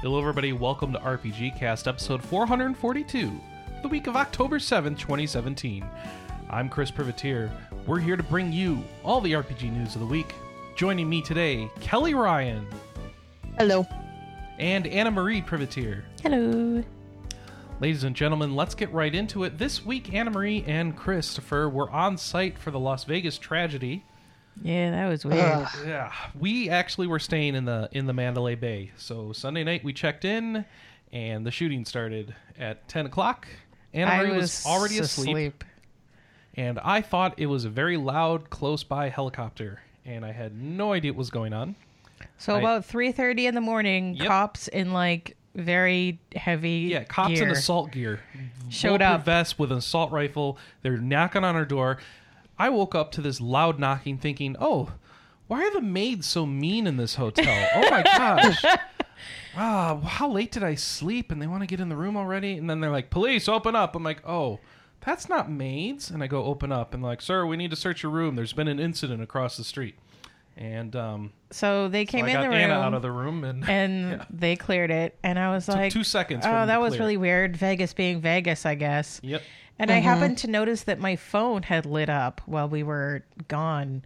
Hello, everybody. Welcome to RPG Cast, episode 442, the week of October 7th, 2017. I'm Chris Privitere. We're here to bring you all the RPG news of the week. Joining me today, Kelley Ryan Hello. and Anna Marie Privitere. Hello. Ladies and gentlemen, let's get right into it. This week, Anna Marie and Christopher were on site for the Las Vegas tragedy. Yeah, that was weird. Ugh. Yeah, we actually were staying in the in the Mandalay Bay. So Sunday night we checked in, and the shooting started at ten o'clock. Anna I Marie was, was already asleep, and I thought it was a very loud, close by helicopter, and I had no idea what was going on. So I- about three thirty in the morning, Yep. cops in like very heavy Yeah, cops gear. in assault gear Showed bulletproof up. vest with an assault rifle. They're knocking on our door. I woke up to this loud knocking, thinking, "Oh, why are the maids so mean in this hotel? Oh my gosh." Ah, how late did I sleep? And they want to get in the room already. And then they're like, "Police, open up!" I'm like, "Oh, that's not maids." And I go open up, and like, "Sir, we need to search your room. There's been an incident across the street." And um, So they so came I in got the room Anna out of the room, and, and Yeah. they cleared it, and I was like, two seconds. "Oh, that was really weird." Vegas being Vegas, I guess. Yep. And Mm-hmm. I happened to notice that my phone had lit up while we were gone.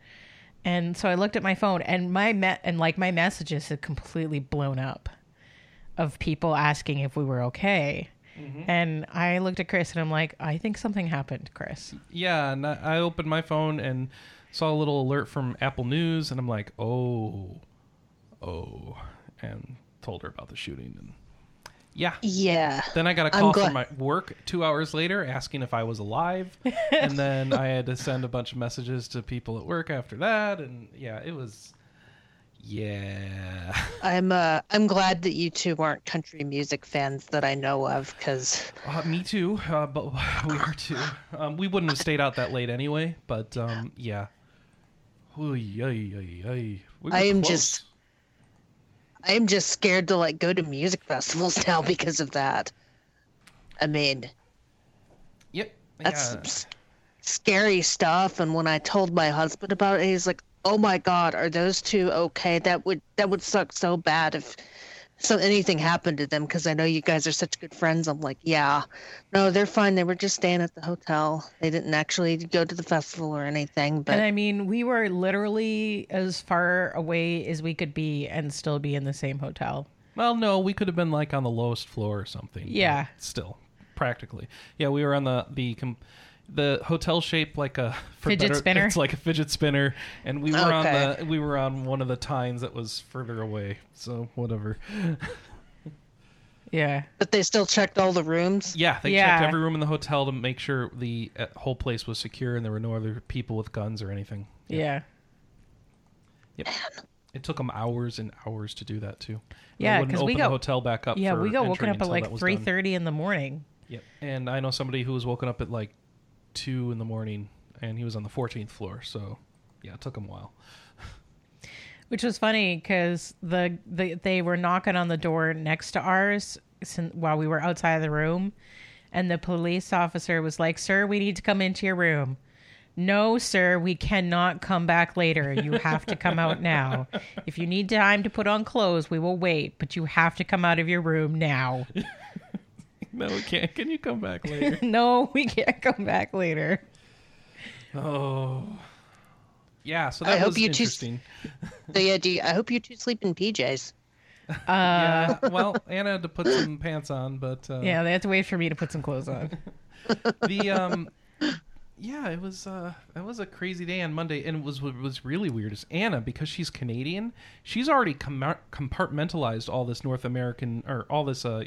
And so I looked at my phone and my me- and like my messages had completely blown up of people asking if we were okay. Mm-hmm. And I looked at Chris and I'm like, I think something happened, Chris. Yeah, and I I opened my phone and saw a little alert from Apple News, and I'm like, oh, oh, and told her about the shooting. And yeah, Yeah. then I got a call glad- from my work two hours later asking if I was alive, and then I had to send a bunch of messages to people at work after that, and yeah, it was, yeah, I'm uh I'm glad that you two aren't country music fans that I know of cuz uh, me too, uh, but we are too. Um, we wouldn't have stayed out that late anyway, but um, yeah. Oy, oy, oy, oy. We I am close. just- I am just scared to like go to music festivals now because of that. I mean, Yep. that's yeah. s- scary stuff and when I told my husband about it he's like, "Oh my god, are those two okay? That would that would suck so bad if so anything happened to them because I know you guys are such good friends." I'm like, "Yeah. No, they're fine. They were just staying at the hotel. They didn't actually go to the festival or anything, but and I mean, we were literally as far away as we could be and still be in the same hotel. Well, no, we could have been like on the lowest floor or something. Yeah. Still, practically. Yeah, we were on the the com- the hotel shaped like a for Fidget spinner? It's like a fidget spinner, and we were Okay. on the we were on one of the tines that was further away. So whatever. Yeah. but they still checked all the rooms. Yeah, they Yeah. checked every room in the hotel to make sure the uh, whole place was secure and there were no other people with guns or anything. Yeah. Yep. It took them hours and hours to do that too. Yeah, wouldn't 'cause we got- the hotel back up. Yeah, for we got woken up at like that was three done. thirty in the morning. Yep. And I know somebody who was woken up at like two in the morning, and he was on the 14th floor. So, yeah, it took him a while. Which was funny because the, the they were knocking on the door next to ours while we were outside of the room, and the police officer was like, "Sir, we need to come into your room." No, sir, we cannot come back later. You have to come out now. If you need time to put on clothes, we will wait, but you have to come out of your room now. No, we can't. Can you come back later? no, we can't come back later. oh, yeah. So I that hope was you two- interesting. So yeah, do you, I hope you two sleep in PJs. Uh, yeah. Well, Anna had to put some pants on, but uh, yeah, they had to wait for me to put some clothes on. the um yeah it was uh it was a crazy day on monday and it was what was really weird is anna because she's canadian she's already com- compartmentalized all this north american or all this uh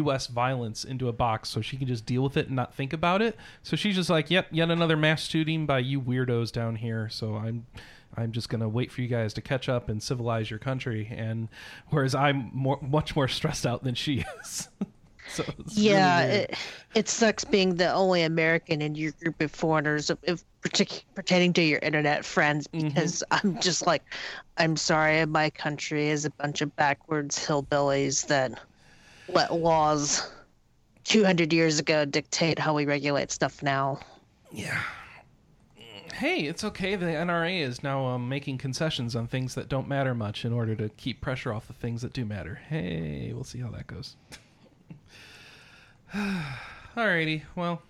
us violence into a box so she can just deal with it and not think about it so she's just like yep yet another mass shooting by you weirdos down here so i'm I'm just gonna wait for you guys to catch up and civilize your country, and whereas I'm more, much more stressed out than she is. so really Yeah, weird. it, it sucks being the only American in your group of foreigners, partic- pertaining to your internet friends, mm-hmm. because I'm just like, I'm sorry, my country is a bunch of backwards hillbillies that let laws 200 years ago dictate how we regulate stuff now. Yeah. Hey, it's okay. The NRA is now um, making concessions on things that don't matter much in order to keep pressure off the things that do matter. Hey, we'll see how that goes. Alrighty, well,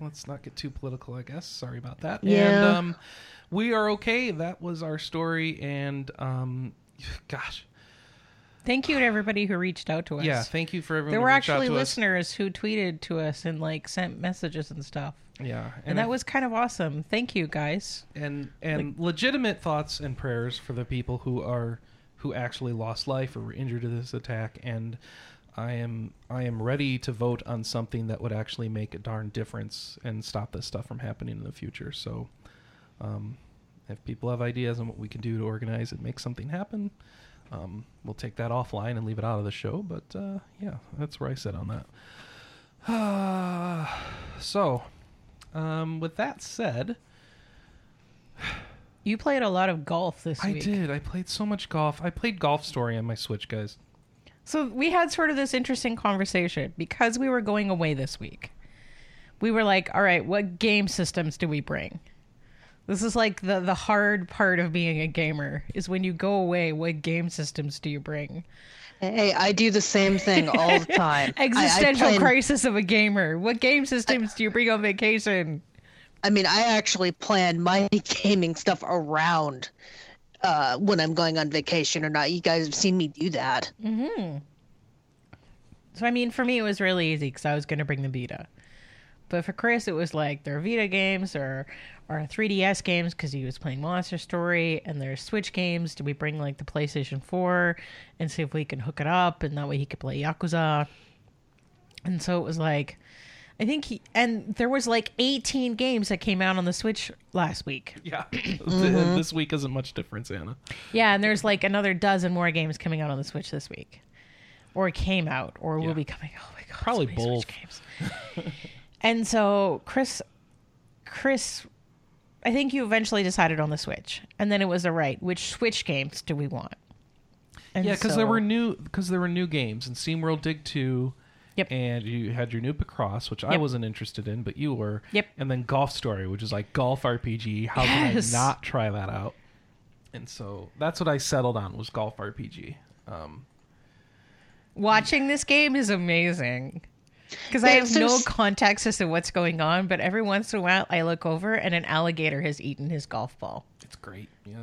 let's not get too political, I guess. Sorry about that. And Yeah. um, we are okay. That was our story, and um, gosh, Thank you to everybody who reached out to us. yeah, thank you for everyone. there who were actually to us. listeners who tweeted to us and like sent messages and stuff. Yeah, And, that I- was kind of awesome. Thank you guys. and and legitimate thoughts and prayers for the people who are who actually lost life or were injured in this attack and I am I am ready to vote on something that would actually make a darn difference and stop this stuff from happening in the future. So um, if people have ideas on what we can do to organize and make something happen, um, we'll take that offline and leave it out of the show. But uh, yeah, that's where I sit on that. so, um, with that said, You played a lot of golf this week. I week. did. I played so much golf. I played Golf Story on my Switch, guys. So we had sort of this interesting conversation because we were going away this week. We were like, all right, what game systems do we bring? This is like the the hard part of being a gamer is when you go away, what game systems do you bring? Hey, I do the same thing all the time. I- I Existential crisis of a gamer. What game systems do you bring on vacation? I mean, I actually plan my gaming stuff around uh, when I'm going on vacation or not. You guys have seen me do that. So I mean, for me, it was really easy because I was going to bring the Vita. But for Chris, it was like their Vita games or or 3DS games because he was playing Monster Story, and there's Switch games. Do we bring like the PlayStation 4 and see if we can hook it up, and that way he could play Yakuza? And so it was like, I think he and there was like 18 games that came out on the Switch last week. Yeah. Mm-hmm. this week isn't much difference, Anna. Yeah, and there's like another dozen more games coming out on the Switch this week, or came out, or Yeah. will be coming. Oh my god, Probably many both. Games. and so Chris, Chris, I think you eventually decided on the Switch, and then it was a right. Which Switch games do we want? And Yeah, because so- there were new because there were new games in SteamWorld Dig Two. Yep. And you had your new Picross, which I wasn't interested in, but you were. Yep. And then Golf Story, which is like golf RPG. How can I not try that out? And so that's what I settled on was golf RPG. Um, watching this game is amazing. Because I have no context context as to what's going on, but every once in a while I look over and an alligator has eaten his golf ball. it's great. Yeah.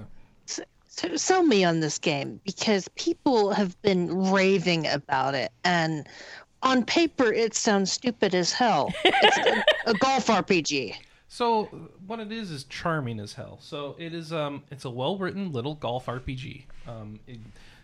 So, so sell me on this game because people have been raving about it, and on paper it sounds stupid as hell. It's a, a golf RPG. So what it is is charming as hell. So it is um it's a well written little golf RPG. Um it,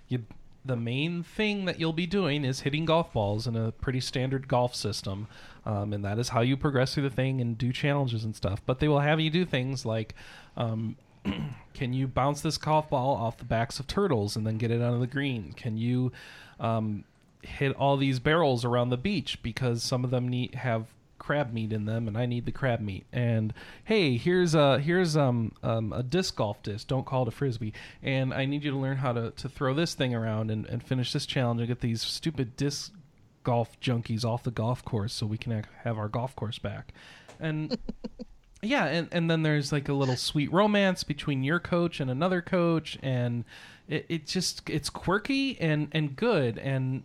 you the main thing that you'll be doing is hitting golf balls in a pretty standard golf system. Um, and that is how you progress through the thing and do challenges and stuff. But they will have you do things like um, can you bounce this golf ball off the backs of turtles and then get it onto the green? Can you um, hit all these barrels around the beach because some of them need have crab meat in them and I need the crab meat. And hey, here's a here's um, um a disc golf disc. Don't call it a frisbee. And I need you to learn how to, to throw this thing around and, and finish this challenge and get these stupid disc golf junkies off the golf course so we can have our golf course back. And yeah, and, and then there's like a little sweet romance between your coach and another coach, and it, it just it's quirky and and good, and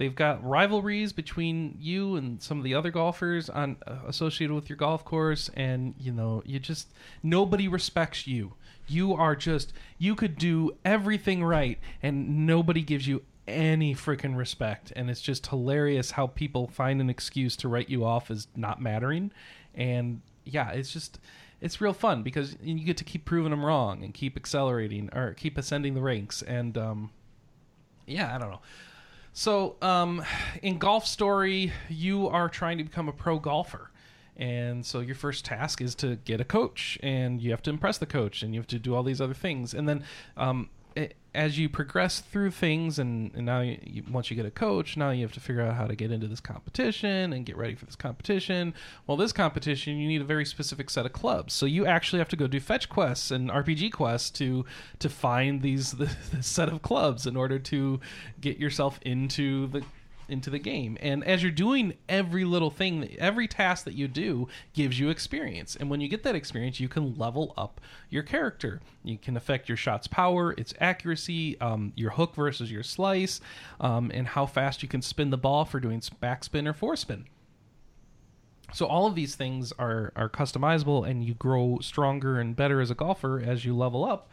they've got rivalries between you and some of the other golfers on uh, associated with your golf course, and you know you just nobody respects you. You are just you could do everything right, and nobody gives you any freaking respect. And it's just hilarious how people find an excuse to write you off as not mattering. And yeah it's just it's real fun because you get to keep proving them wrong and keep accelerating or keep ascending the ranks. And um yeah i don't know so um in golf story you are trying to become a pro golfer. And so your first task is to get a coach and you have to impress the coach and you have to do all these other things. And then um as you progress through things and, and now you, you, once you get a coach now you have to figure out how to get into this competition and get ready for this competition. Well this competition you need a very specific set of clubs. So you actually have to go do fetch quests and rpg quests to to find these this set of clubs in order to get yourself into the into the game. And as you're doing every little thing, every task that you do gives you experience. And when you get that experience, you can level up your character. You can affect your shot's power, its accuracy, um, your hook versus your slice, um, and how fast you can spin the ball for doing backspin or forespin. So all of these things are are customizable, and you grow stronger and better as a golfer as you level up.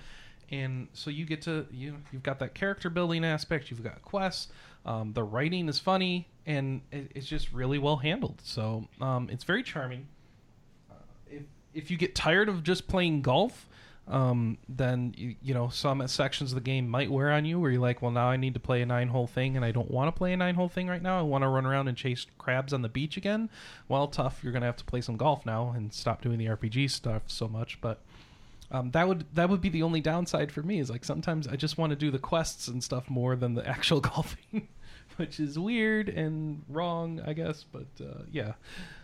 And so you get to you you've got that character building aspect. You've got quests. Um, the writing is funny, and it, it's just really well handled. So um, it's very charming. Uh, if if you get tired of just playing golf, um, then you, you know some sections of the game might wear on you where you're like well now i need to play a nine hole thing and i don't want to play a nine hole thing right now i want to run around and chase crabs on the beach again well tough you're gonna have to play some golf now and stop doing the rpg stuff so much but um, that would that would be the only downside for me is like sometimes i just want to do the quests and stuff more than the actual golfing which is weird and wrong i guess but uh, yeah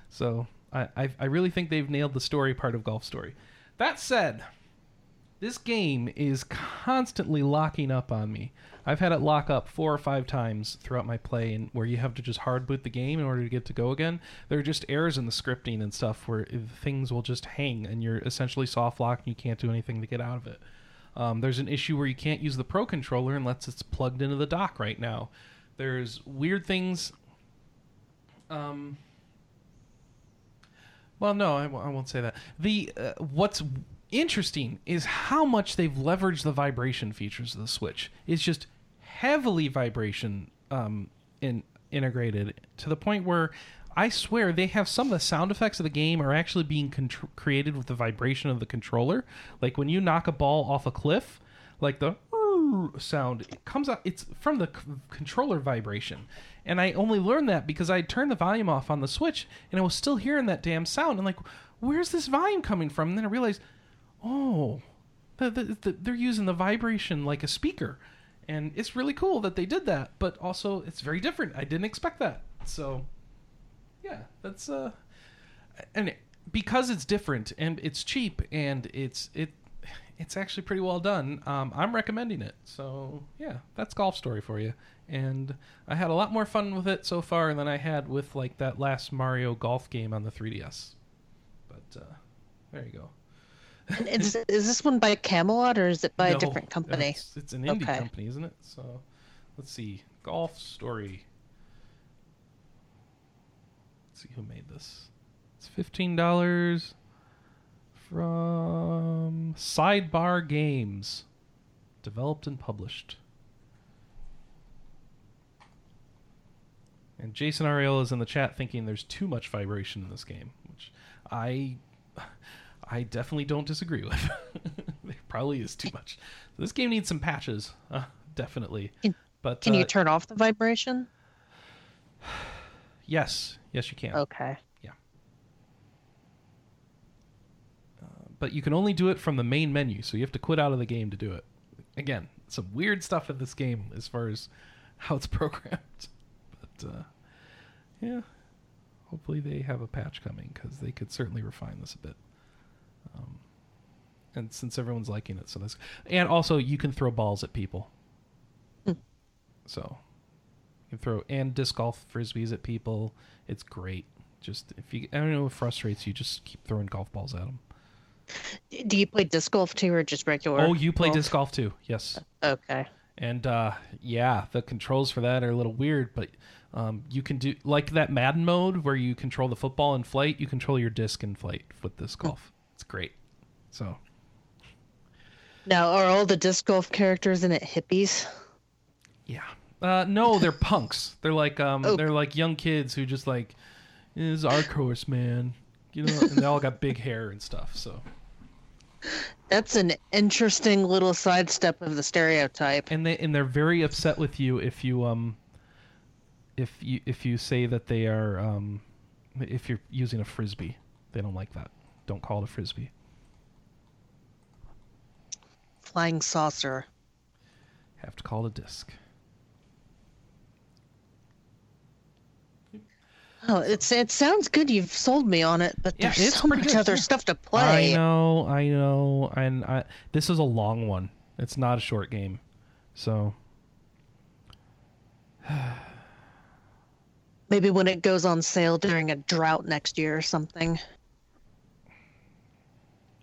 so I, I i really think they've nailed the story part of golf story that said this game is constantly locking up on me. I've had it lock up four or five times throughout my play, and where you have to just hard boot the game in order to get to go again. There are just errors in the scripting and stuff where things will just hang, and you're essentially soft locked, and you can't do anything to get out of it. Um, there's an issue where you can't use the Pro controller unless it's plugged into the dock right now. There's weird things. Um, well, no, I w- I won't say that. The uh, what's interesting is how much they've leveraged the vibration features of the Switch. It's just heavily vibration um, in, integrated to the point where I swear they have some of the sound effects of the game are actually being created with the vibration of the controller. Like when you knock a ball off a cliff, like the sound it comes out it's from the c- controller vibration and i only learned that because i turned the volume off on the switch and i was still hearing that damn sound and like where's this volume coming from and then i realized oh, the, the, the, they're using the vibration like a speaker. And it's really cool that they did that, but also it's very different. I didn't expect that. So, yeah, that's uh, and because it's different and it's cheap and it's it, it's actually pretty well done. Um, I'm recommending it. So yeah, that's golf story for you. And I had a lot more fun with it so far than I had with like that last Mario golf game on the 3DS. But uh, there you go. Is, is this one by Camelot or is it by No, a different company? It's, it's an indie Okay. company, isn't it? So, let's see. Golf Story. Let's see who made this. It's fifteen dollars from Sidebar Games, developed and published. And Jason Ariel is in the chat thinking there's too much vibration in this game, which I I definitely don't disagree with. there probably is too much. this game needs some patches, uh, definitely. Can- but Can uh, you turn off the vibration? yes, yes, you can. Okay. But you can only do it from the main menu, so you have to quit out of the game to do it. Again, some weird stuff in this game as far as how it's programmed. But uh, yeah, hopefully they have a patch coming because they could certainly refine this a bit. Um, and since everyone's liking it, so that's and also you can throw balls at people. Hmm. So you can throw and disc golf frisbees at people. It's great. Just if you, I don't know, what frustrates you, just keep throwing golf balls at them. Do you play disc golf too or just regular? Oh, you play golf? disc golf too? Yes. Okay. And uh, yeah, the controls for that are a little weird, but um, you can do like that Madden mode where you control the football in flight. You control your disc in flight with disc golf. It's great. So Now, are all the disc golf characters in it hippies? yeah, uh, no, they're punks. They're like um, Oh. they're like young kids who just like this is our course, man. You know, and they all got big hair and stuff. So That's an interesting little sidestep of the stereotype. and they and they're very upset with you if you um if you if you say that they are um if you're using a frisbee they don't like that don't call it a frisbee Flying saucer. have to call it a disc Oh, it's it sounds good. You've sold me on it, but Yeah, there's so much good, other stuff to play. i know i know and I, this is a long one it's not a short game so Maybe when it goes on sale during a drought next year or something.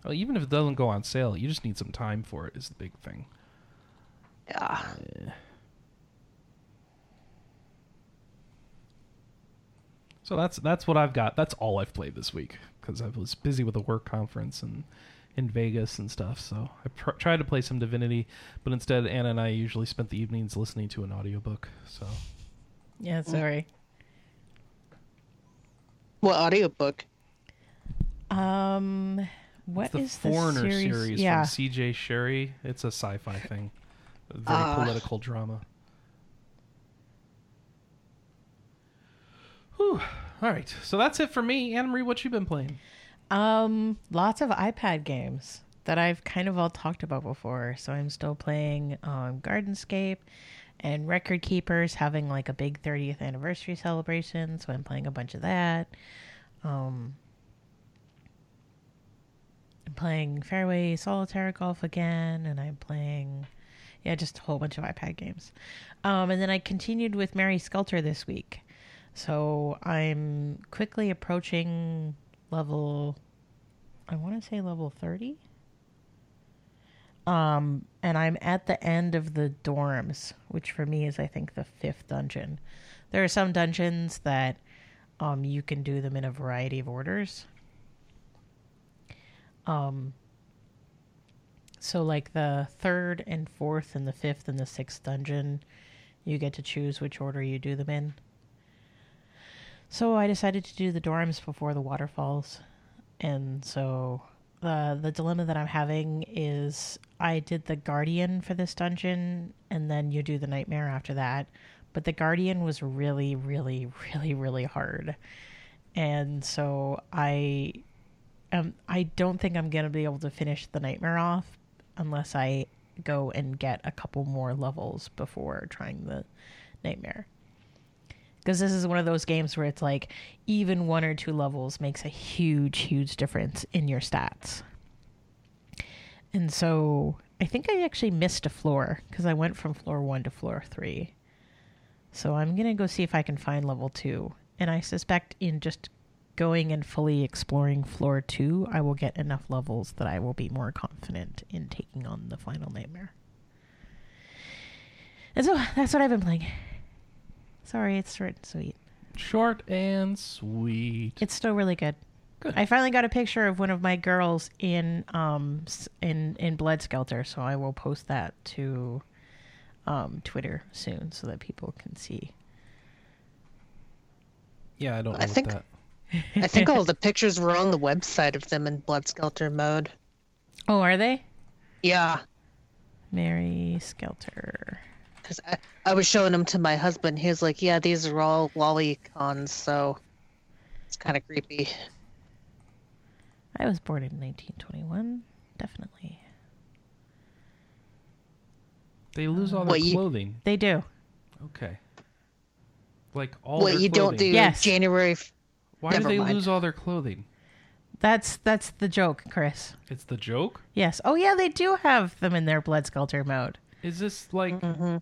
Well, even if it doesn't go on sale, you just need some time for it. Is the big thing. Yeah. Eh. So that's that's what I've got. That's all I've played this week because I was busy with a work conference and in Vegas and stuff. So I pr- tried to play some Divinity, but instead Anna and I usually spent the evenings listening to an audiobook. So Yeah, sorry. What audiobook? Um, what it's the is Foreigner the series? series yeah, from C.J. Cherryh. It's a sci-fi thing, a very Ah. political drama. Whew. All right, so that's it for me. Anna Marie, what you been playing? Um, lots of iPad games that I've kind of all talked about before. So I'm still playing um, Gardenscape and Record Keeper's having like a big 30th anniversary celebration. So I'm playing a bunch of that. Um, I'm playing Fairway Solitaire Golf again, and I'm playing, yeah, just a whole bunch of iPad games. Um, and then I continued with Mary Skelter this week. So I'm quickly approaching level I want to say level 30. Um and I'm at the end of the dorms, which for me is I think the fifth dungeon. There are some dungeons that um you can do them in a variety of orders. Um so like the third and fourth and the fifth and the sixth dungeon, you get to choose which order you do them in. So I decided to do the dorms before the waterfalls. And so the the dilemma that I'm having is I did the guardian for this dungeon and then you do the nightmare after that. But the guardian was really really really really hard. And so I um I don't think I'm going to be able to finish the nightmare off unless I go and get a couple more levels before trying the nightmare because this is one of those games where it's like even one or two levels makes a huge huge difference in your stats. And so i think i actually missed a floor because i went from floor one to floor three. So i'm gonna go see if i can find level two. And i suspect in just going and fully exploring floor two i will get enough levels that i will be more confident in taking on the final nightmare. And so that's what i've been playing Sorry, it's short and sweet. Short and sweet. It's still really good. Good. I finally got a picture of one of my girls in um in in Blood Skelter, so I will post that to um Twitter soon so that people can see. yeah, I don't know I think- that. I think all the pictures were on the website of them in Blood Skelter mode. Oh, are they? Yeah, Mary Skelter. Because I, I was showing them to my husband. He was like, "Yeah, these are all lolicons, so it's kind of creepy." I was born in 1921. Definitely. They lose all their What you- clothing. They do. Okay. Like all what their you don't do. Yes. January. f- Why do they mind. lose all their clothing? That's that's the joke, Chris. It's the joke. Yes. Oh yeah, they do have them in their Blood Skelter mode. Is this like Mm-hmm.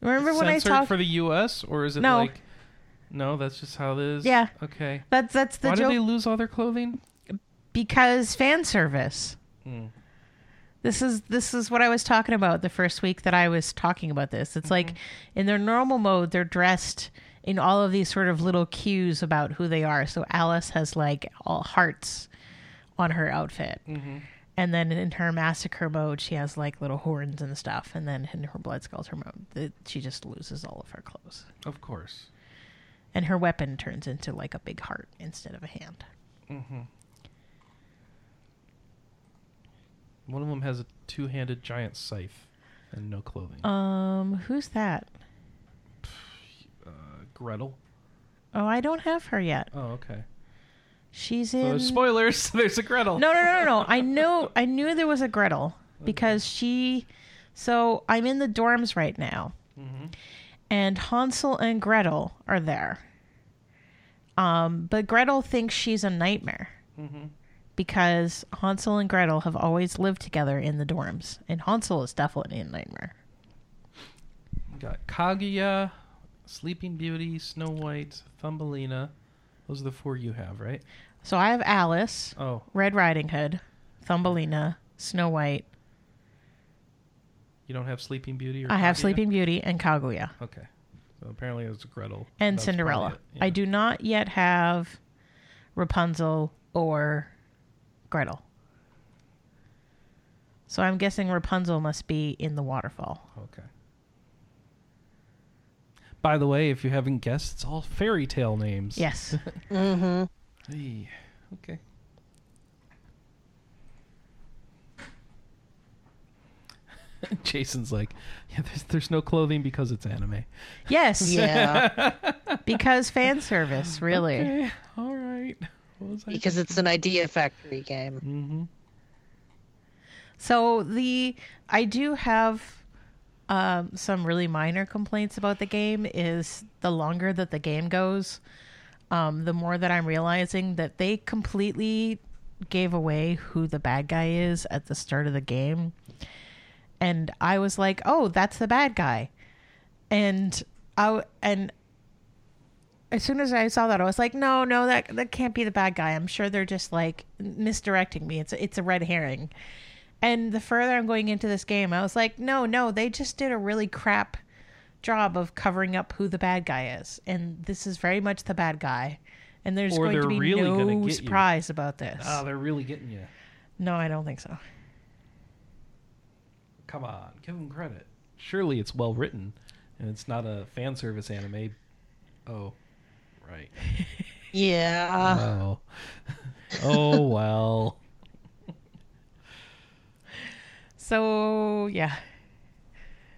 Remember when I censored talked for the U.S. or is it No. like? No, that's just how it is. Yeah. Okay. That's that's the Why joke do they lose all their clothing? because fan service. Hmm. This is this is what I was talking about the first week that I was talking about this. It's like in their normal mode, they're dressed in all of these sort of little cues about who they are. So Alice has like all hearts on her outfit. And then in her massacre mode, she has like little horns and stuff. And then in her blood skelter mode, it, she just loses all of her clothes. Of course. And her weapon turns into like a big heart instead of a hand. One of them has a two-handed giant scythe and no clothing. Um, who's that? Uh, Gretel. Oh, I don't have her yet. Oh, okay. She's in. spoilers. There's a Gretel. no, no, no, no, no. I know. I knew there was a Gretel because she. So I'm in the dorms right now, and Hansel and Gretel are there. Um, but Gretel thinks she's a nightmare because Hansel and Gretel have always lived together in the dorms, and Hansel is definitely a nightmare. We got Kaguya, Sleeping Beauty, Snow White, Thumbelina. Those are the four you have, right? So I have Alice, Oh, Red Riding Hood, Thumbelina, Snow White. you don't have Sleeping Beauty or I have Kaguya? Sleeping Beauty and Kaguya Okay. So apparently it's Gretel. and That's Cinderella. probably it, I yeah. do not yet have Rapunzel or Gretel. So I'm guessing Rapunzel must be in the waterfall. Okay. By the way, if you haven't guessed, it's all fairy tale names. Yes. Mm-hmm. Hey, okay. Jason's like, yeah, there's, there's no clothing because it's anime. yes. Yeah, Because fan service, really. Okay, all right. What was I because it's an idea factory game. Mm-hmm. So the I do have um, some really minor complaints about the game. Is the longer that the game goes, um, the more that I'm realizing that they completely gave away who the bad guy is at the start of the game, and I was like, "Oh, that's the bad guy," and I and as soon as I saw that, I was like, "No, no, that that can't be the bad guy. I'm sure they're just like misdirecting me. It's it's a red herring." And the further I'm going into this game, I was like, "No, no, they just did a really crap job of covering up who the bad guy is, and this is very much the bad guy." And there's Or going to be really no get you. surprise about this. Oh, they're really getting you. no, I don't think so. Come on, give them credit. Surely it's well written, and it's not a fan service anime. Oh, right. Yeah, oh, oh well. So yeah,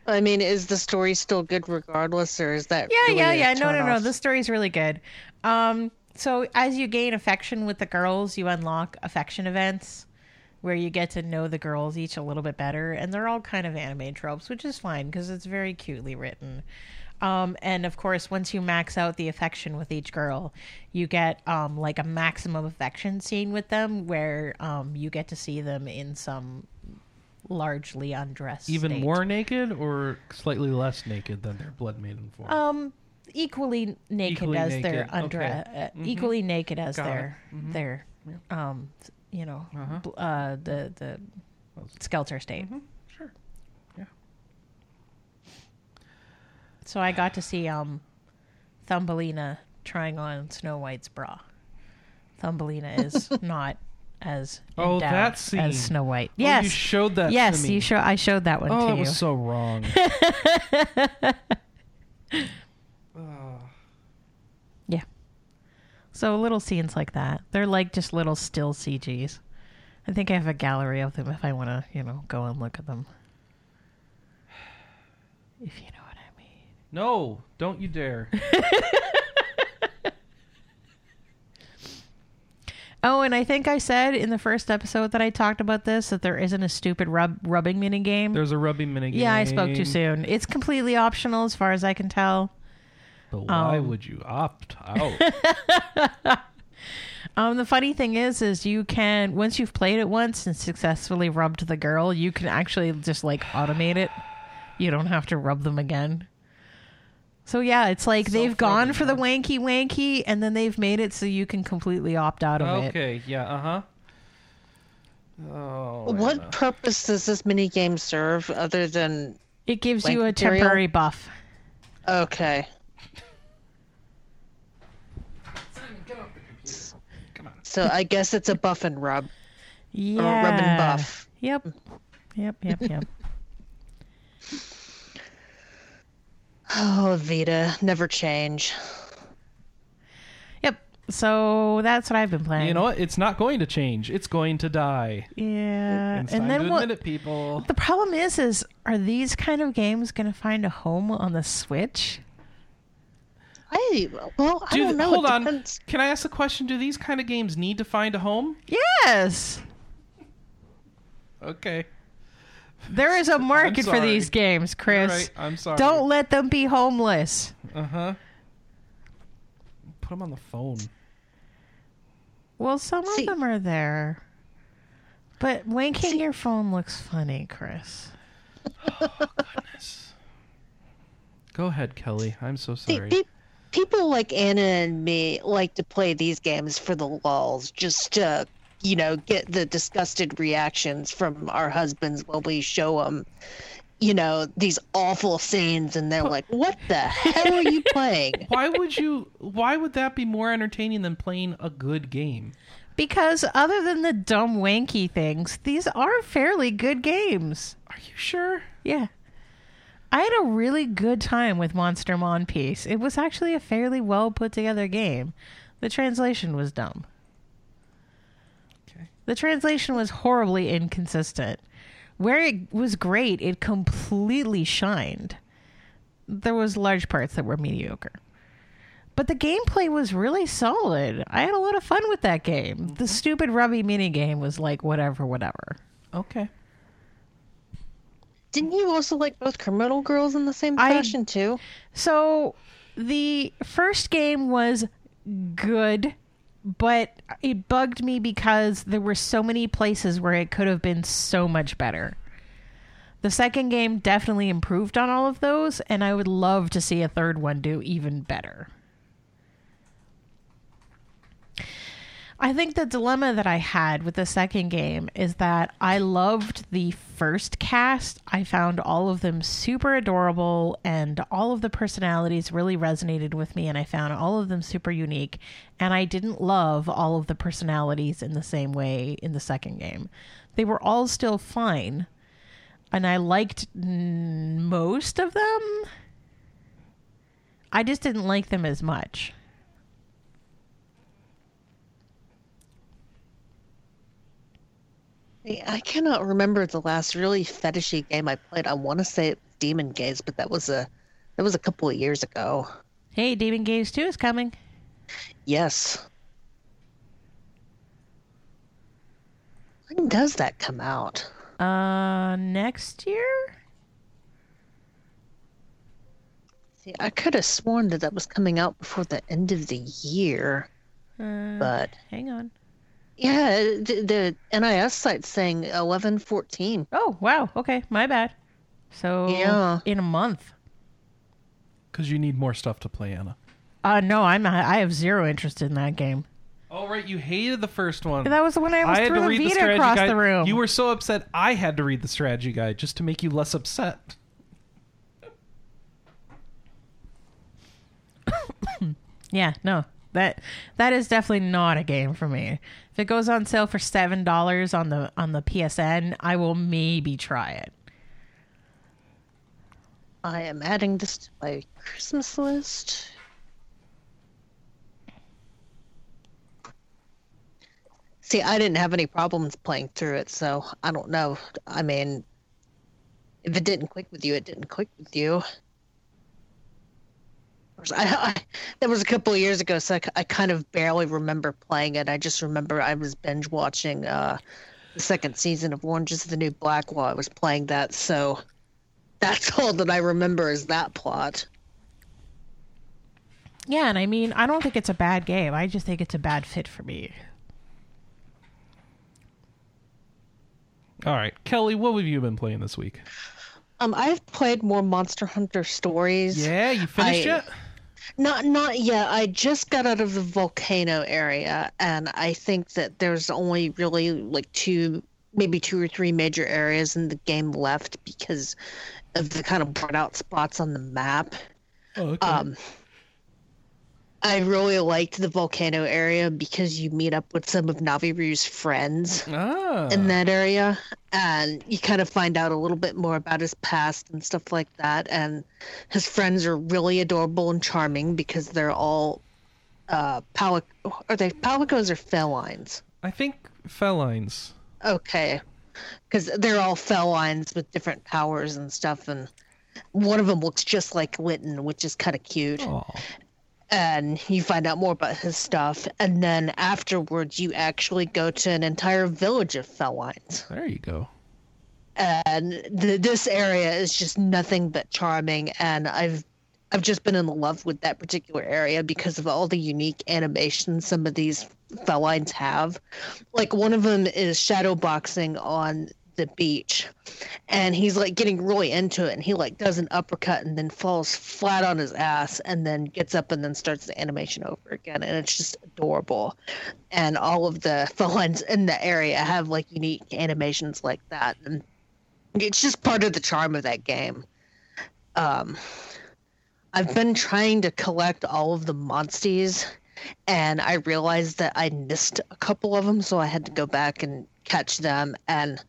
I mean, is the story still good regardless, or is that? yeah, really yeah, yeah. No, no, no. turn-off? The story's really good. Um, so as you gain affection with the girls, you unlock affection events where you get to know the girls each a little bit better, and they're all kind of anime tropes, which is fine because it's very cutely written. Um, and of course, once you max out the affection with each girl, you get um, like a maximum affection scene with them where um, you get to see them in some largely undressed Even state. more naked, or slightly less naked than their blood maiden form. um equally naked Equally as naked, their under okay. uh, Mhm. equally naked as Got their Mhm. their um you know Uh-huh. bl- uh the the skelter state Mhm, Sure. Yeah. so i got to see um thumbelina trying on snow white's bra thumbelina is not as Oh, endowed that scene. as snow white Oh, you yes showed that. yes to me. you show i showed that one Oh, to that you was so wrong. Oh. Yeah. So little scenes like that. They're like just little still CGs. I think I have a gallery of them if I want to, you know, go and look at them. If you know what I mean. No, don't you dare. Oh, and I think I said in the first episode that I talked about this that there isn't a stupid rub rubbing mini game. There's a rubbing mini game. yeah, I spoke too soon. It's completely optional as far as I can tell. But why Um, would you opt out? Um, the funny thing is, is you can once you've played it once and successfully rubbed the girl, you can actually just like automate it. You don't have to rub them again. So yeah, it's like they've gone for the huh? wanky wanky, and then they've made it so you can completely opt out of it. okay, yeah, uh huh. Oh. What Anna. purpose does this mini game serve other than It gives you a material? temporary buff. okay? So I guess it's a buff and rub Yeah. or rub and buff. Yep. Yep. Yep. Yep. Oh, Vita, never change. yep. So that's what I've been playing. You know what? It's not going to change. It's going to die. Yeah. It's and then what? admit it, people. The problem is, is are these kind of games going to find a home on the Switch? I well, I Do- don't know. hold on. Can I ask the question? Do these kind of games need to find a home? Yes, Okay. There is a market for these games, Chris. right. I'm sorry. Don't let them be homeless. Uh huh. Put them on the phone. Well, some See- of them are there, but wanking See- your phone looks funny, Chris. Oh, goodness. Go ahead, Kelley. I'm so See, sorry. pe- people like Anna and me like to play these games for the lulls, just to, you know, get the disgusted reactions from our husbands while we show them, you know, these awful scenes, and they're like, "What the hell are you playing?" why would you? Why would that be more entertaining than playing a good game? Because other than the dumb wanky things, these are fairly good games. Are you sure? Yeah. I had a really good time with Monster Monpiece. It was actually a fairly well put together game. The translation was dumb. Okay. The translation was horribly inconsistent. Where it was great, it completely shined. There was large parts that were mediocre. But the gameplay was really solid. I had a lot of fun with that game. The mm-hmm. stupid rubby mini game was like whatever, whatever. Okay. Didn't you also like both Criminal Girls in the same I- fashion too? So the first game was good, but it bugged me because there were so many places where it could have been so much better. The second game definitely improved on all of those, and I would love to see a third one do even better. I think the dilemma that I had with the second game is that I loved the first cast. I found all of them super adorable and all of the personalities really resonated with me and I found all of them super unique and I didn't love all of the personalities in the same way in the second game. They were all still fine and I liked mm, most of them. I just didn't like them as much. I cannot remember the last really fetishy game I played. I want to say it was Demon Gaze, but that was a that was a couple of years ago. Hey, Demon Gaze 2 is coming. Yes. When does that come out? Uh, next year? See, I could have sworn that that was coming out before the end of the year, Uh, but hang on. Yeah, the, the NIS site's saying eleven fourteen. Oh, wow. Okay, my bad. So, Yeah. in a month. Because you need more stuff to play, Anna. Uh, no, I'm not, I have zero interest in that game. Oh right, you hated the first one. That was the one I was I had threw to read the Vita strategy across guide. the room. You were so upset. I had to read the strategy guide just to make you less upset. Yeah, no. That that is definitely not a game for me. If it goes on sale for seven dollars on the on the PSN, I will maybe try it. I am adding this to my Christmas list. See, I didn't have any problems playing through it, so I don't know. I mean, if it didn't click with you, it didn't click with you. Of I, I, that was a couple of years ago, so I kind of barely remember playing it. I just remember I was binge watching uh, the second season of Orange is the New Black while I was playing that, so that's all that I remember is that plot. Yeah, and I mean, I don't think it's a bad game. I just think it's a bad fit for me. All right, Kelley, what have you been playing this week? Um, I've played more Monster Hunter stories. Yeah, you finished I- it. Not not yet. I just got out of the volcano area, and I think that there's only really like two, maybe two or three major areas in the game left because of the kind of brought out spots on the map. Oh, okay. Um, I really liked the volcano area because you meet up with some of Navirou's friends ah, in that area and you kind of find out a little bit more about his past and stuff like that and his friends are really adorable and charming because they're all uh palic are they palicos or felines? I think felines. okay. Because they're all felines with different powers and stuff and one of them looks just like Lytton, which is kind of cute. Oh, and you find out more about his stuff and then afterwards you actually go to an entire village of felines there you go. and th- this area is just nothing but charming and i've i've just been in love with that particular area because of all the unique animations some of these felines have like one of them is shadow boxing on the beach. And he's like getting really into it and he like does an uppercut and then falls flat on his ass and then gets up and then starts the animation over again and it's just adorable. And all of the felines in the area have like unique animations like that and it's just part of the charm of that game. Um i've been trying to collect all of the monsties and i realized that i missed a couple of them so i had to go back and catch them and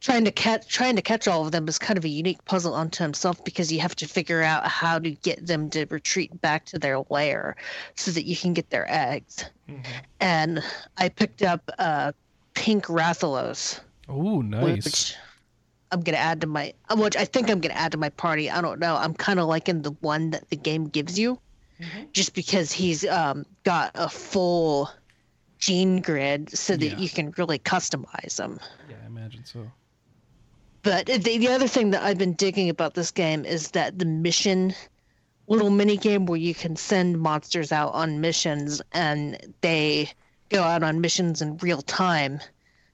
trying to catch trying to catch all of them is kind of a unique puzzle unto himself because you have to figure out how to get them to retreat back to their lair so that you can get their eggs. And i picked up uh pink rathalos Oh, nice. which i'm gonna add to my which i think i'm gonna add to my party. I don't know. I'm kind of liking the one that the game gives you just because he's um, got a full gene grid so that Yeah. you can really customize them Yeah, I imagine so. but the, the other thing that I've been digging about this game is that the mission little mini game where you can send monsters out on missions and they go out on missions in real time.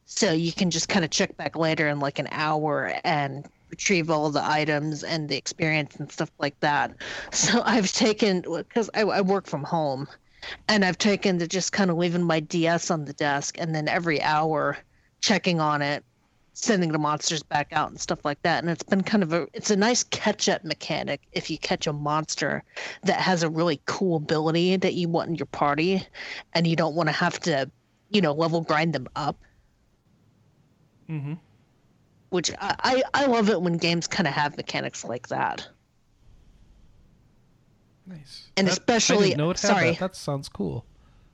So you can just kind of check back later in like an hour and retrieve all the items and the experience and stuff like that. So I've taken, because I, I work from home, and I've taken to just kind of leaving my DS on the desk and then every hour checking on it sending the monsters back out and stuff like that. And it's been kind of a it's a nice catch up mechanic if you catch a monster that has a really cool ability that you want in your party and you don't want to have to you know level grind them up. Mm-hmm. which I, I i love it when games kind of have mechanics like that Nice. And That- especially- didn't know it had sorry. That. that sounds cool.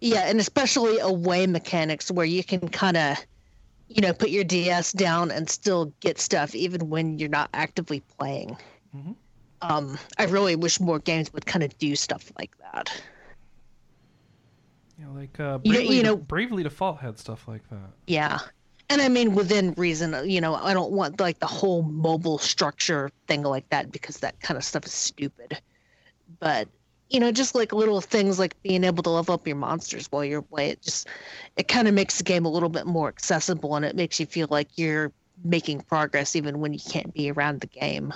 Yeah, and especially away mechanics where you can kind of, you know, put your DS down and still get stuff even when you're not actively playing. Mhm. Um, I really wish more games would kind of do stuff like that. Yeah, like uh, You know- Bravely, you know- Bravely Default had stuff like that. Yeah. And I mean, within reason, you know, I don't want like the whole mobile structure thing like that because that kind of stuff is stupid. But, you know, just like little things like being able to level up your monsters while you're away, it just, it kind of makes the game a little bit more accessible and it makes you feel like you're making progress even when you can't be around the game.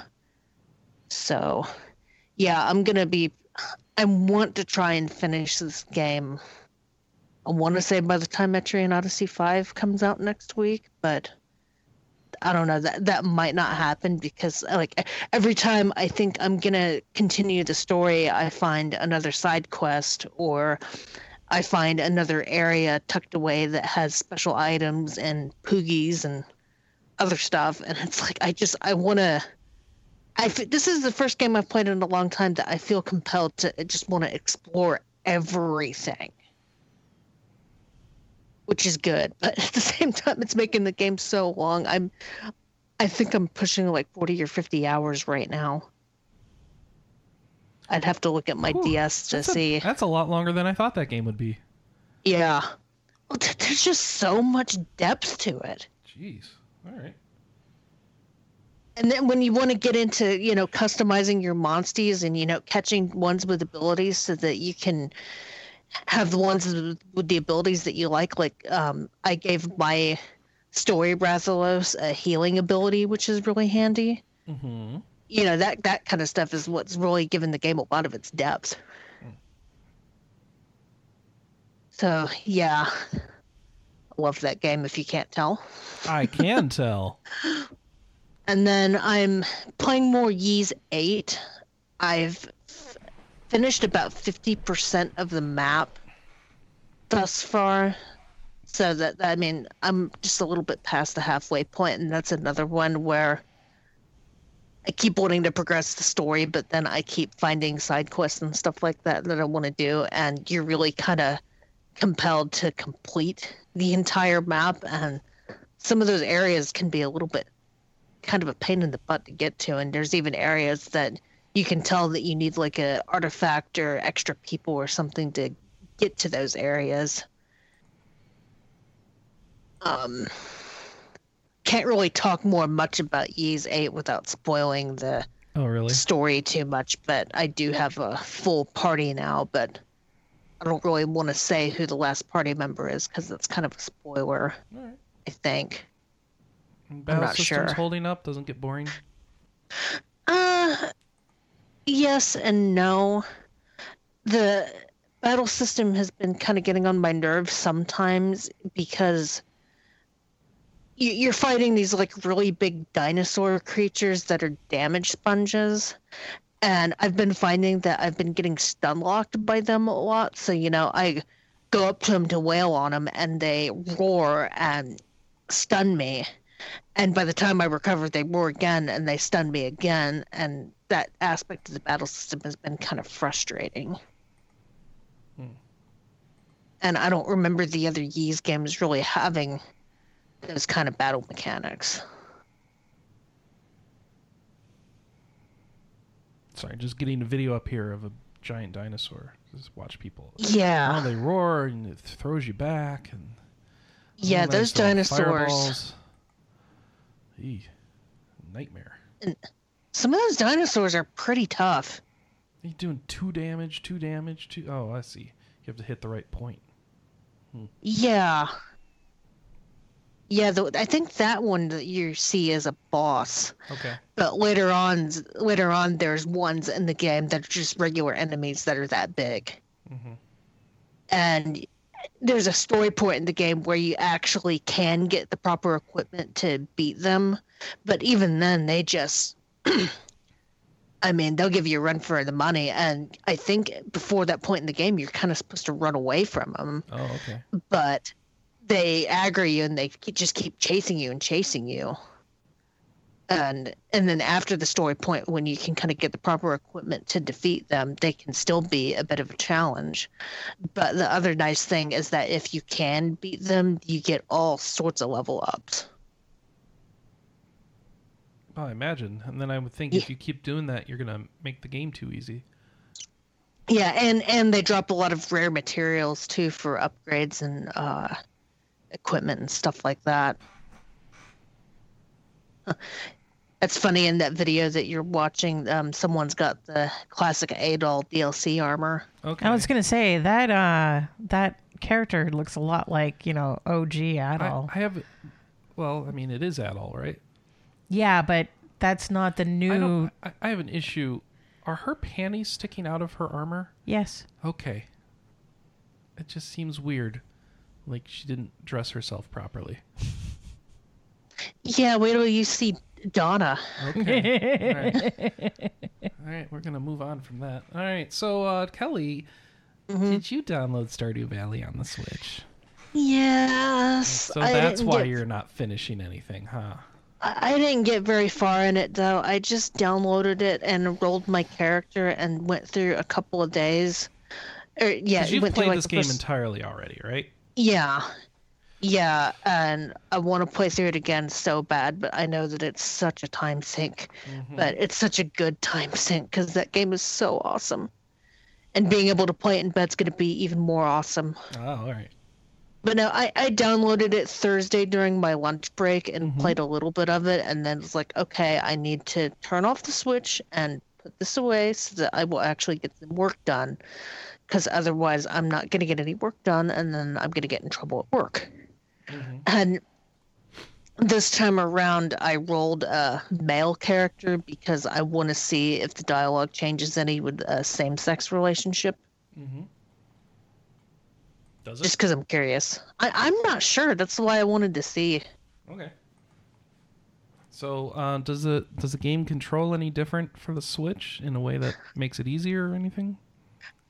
So, yeah, I'm to be, I want to try and finish this game I want to say by the time Metroid Odyssey 5 comes out next week, but I don't know that that might not happen because like every time I think I'm to continue the story, I find another side quest or I find another area tucked away that has special items and poogies and other stuff. And it's like I just I want to I f- this is the first game I've played in a long time that I feel compelled to just want to explore everything which is good. But at the same time, it's making the game so long. I'm, I think I'm pushing like 40 or 50 hours right now. I'd have to look at my Whew, DS to That's a, see. that's a lot longer than I thought that game would be. Yeah. Well, th- there's just so much depth to it. Jeez. All right. And then when you want to get into, you know, customizing your monsties and, you know, catching ones with abilities so that you can have the ones with the abilities that you like. Like, um, I gave my story Rathalos a healing ability, which is really handy. Mm-hmm. You know, that, that kind of stuff is what's really given the game a lot of its depth. So, yeah. Love that game if you can't tell. I can tell. And then I'm playing more Ys 8. I've finished about 50% of the map thus far. So that, I mean, I'm just a little bit past the halfway point, and that's another one where I keep wanting to progress the story, but then I keep finding side quests and stuff like that that I want to do, and you're really kind of compelled to complete the entire map, and some of those areas can be a little bit kind of a pain in the butt to get to and there's even areas that you can tell that you need like a artifact or extra people or something to get to those areas um can't really talk more much about Ys 8 without spoiling the Oh, really? story too much but i do have a full party now but i don't really want to say who the last party member is because that's kind of a spoiler right. i think Battle not system's sure. holding up. Doesn't get boring. Uh, yes and no. The battle system has been kind of getting on my nerves sometimes because you- you're fighting these like really big dinosaur creatures that are damage sponges. And I've been finding that I've been getting stun locked by them a lot. So, you know, I go up to them to wail on them and they roar and stun me. And by the time I recover, they roar again and they stun me again. And that aspect of the battle system has been kind of frustrating. Hmm. And I don't remember the other Ys games really having those kind of battle mechanics. Sorry, just getting a video up here of a giant dinosaur. Just watch people. Yeah. They roar and it throws you back and yeah, those dinosaurs. Eee, nightmare. Some of those dinosaurs are pretty tough. Are you doing two damage, two damage, two? Oh, I see. You have to hit the right point. Yeah. Yeah, the, I think that one that you see is a boss. Okay. But later on, later on, there's ones in the game that are just regular enemies that are that big. Mm-hmm. And there's a story point in the game where you actually can get the proper equipment to beat them. But even then, they just. I mean, they'll give you a run for the money. And I think before that point in the game, you're kind of supposed to run away from them. Oh, okay. But they aggro you and they just keep chasing you and chasing you and and then after the story point when you can kind of get the proper equipment to defeat them they can still be a bit of a challenge but the other nice thing is that if you can beat them you get all sorts of level ups I imagine. And then I would think if you keep doing that, you're gonna make the game too easy. yeah and and they drop a lot of rare materials too for upgrades and uh equipment and stuff like that That's funny in that video that you're watching. Um, someone's got the classic Adol DLC armor. Okay. I was gonna say that uh that character looks a lot like you know OG I, Adol. I have. Well, I mean, it is Adol, right? Yeah, but that's not the I new. don't. I, I have an issue. Are her panties sticking out of her armor? Yes. Okay. It just seems weird. Like she didn't dress herself properly. Yeah, wait till you see Dana. Okay. All right. All right, we're gonna move on from that. All right, so uh, Kelley, Mm-hmm. did you download Stardew Valley on the Switch? Yes. So I that's didn't why get- you're not finishing anything, huh? I didn't get very far in it though. I just downloaded it and rolled my character and went through a couple of days. Or yeah, you've played through like this game first- entirely already, right? Yeah. Yeah, and I want to play through it again so bad, but I know that it's such a time sink. Mm-hmm. But it's such a good time sink because that game is so awesome. And being able to play it in bed's going to be even more awesome. Oh, all right. But no, I, I downloaded it Thursday during my lunch break and mm-hmm. played a little bit of it, and then was like, okay, I need to turn off the Switch and put this away so that I will actually get some work done. Because otherwise, I'm not going to get any work done, and then I'm going to get in trouble at work. Mm-hmm. And this time around, I rolled a male character because I want to see if the dialogue changes any with a same sex relationship mm-hmm. Does just because I'm curious. I, I'm not sure. That's why I wanted to see. Okay. So, uh, does the does the game control any different for the Switch in a way that makes it easier or anything?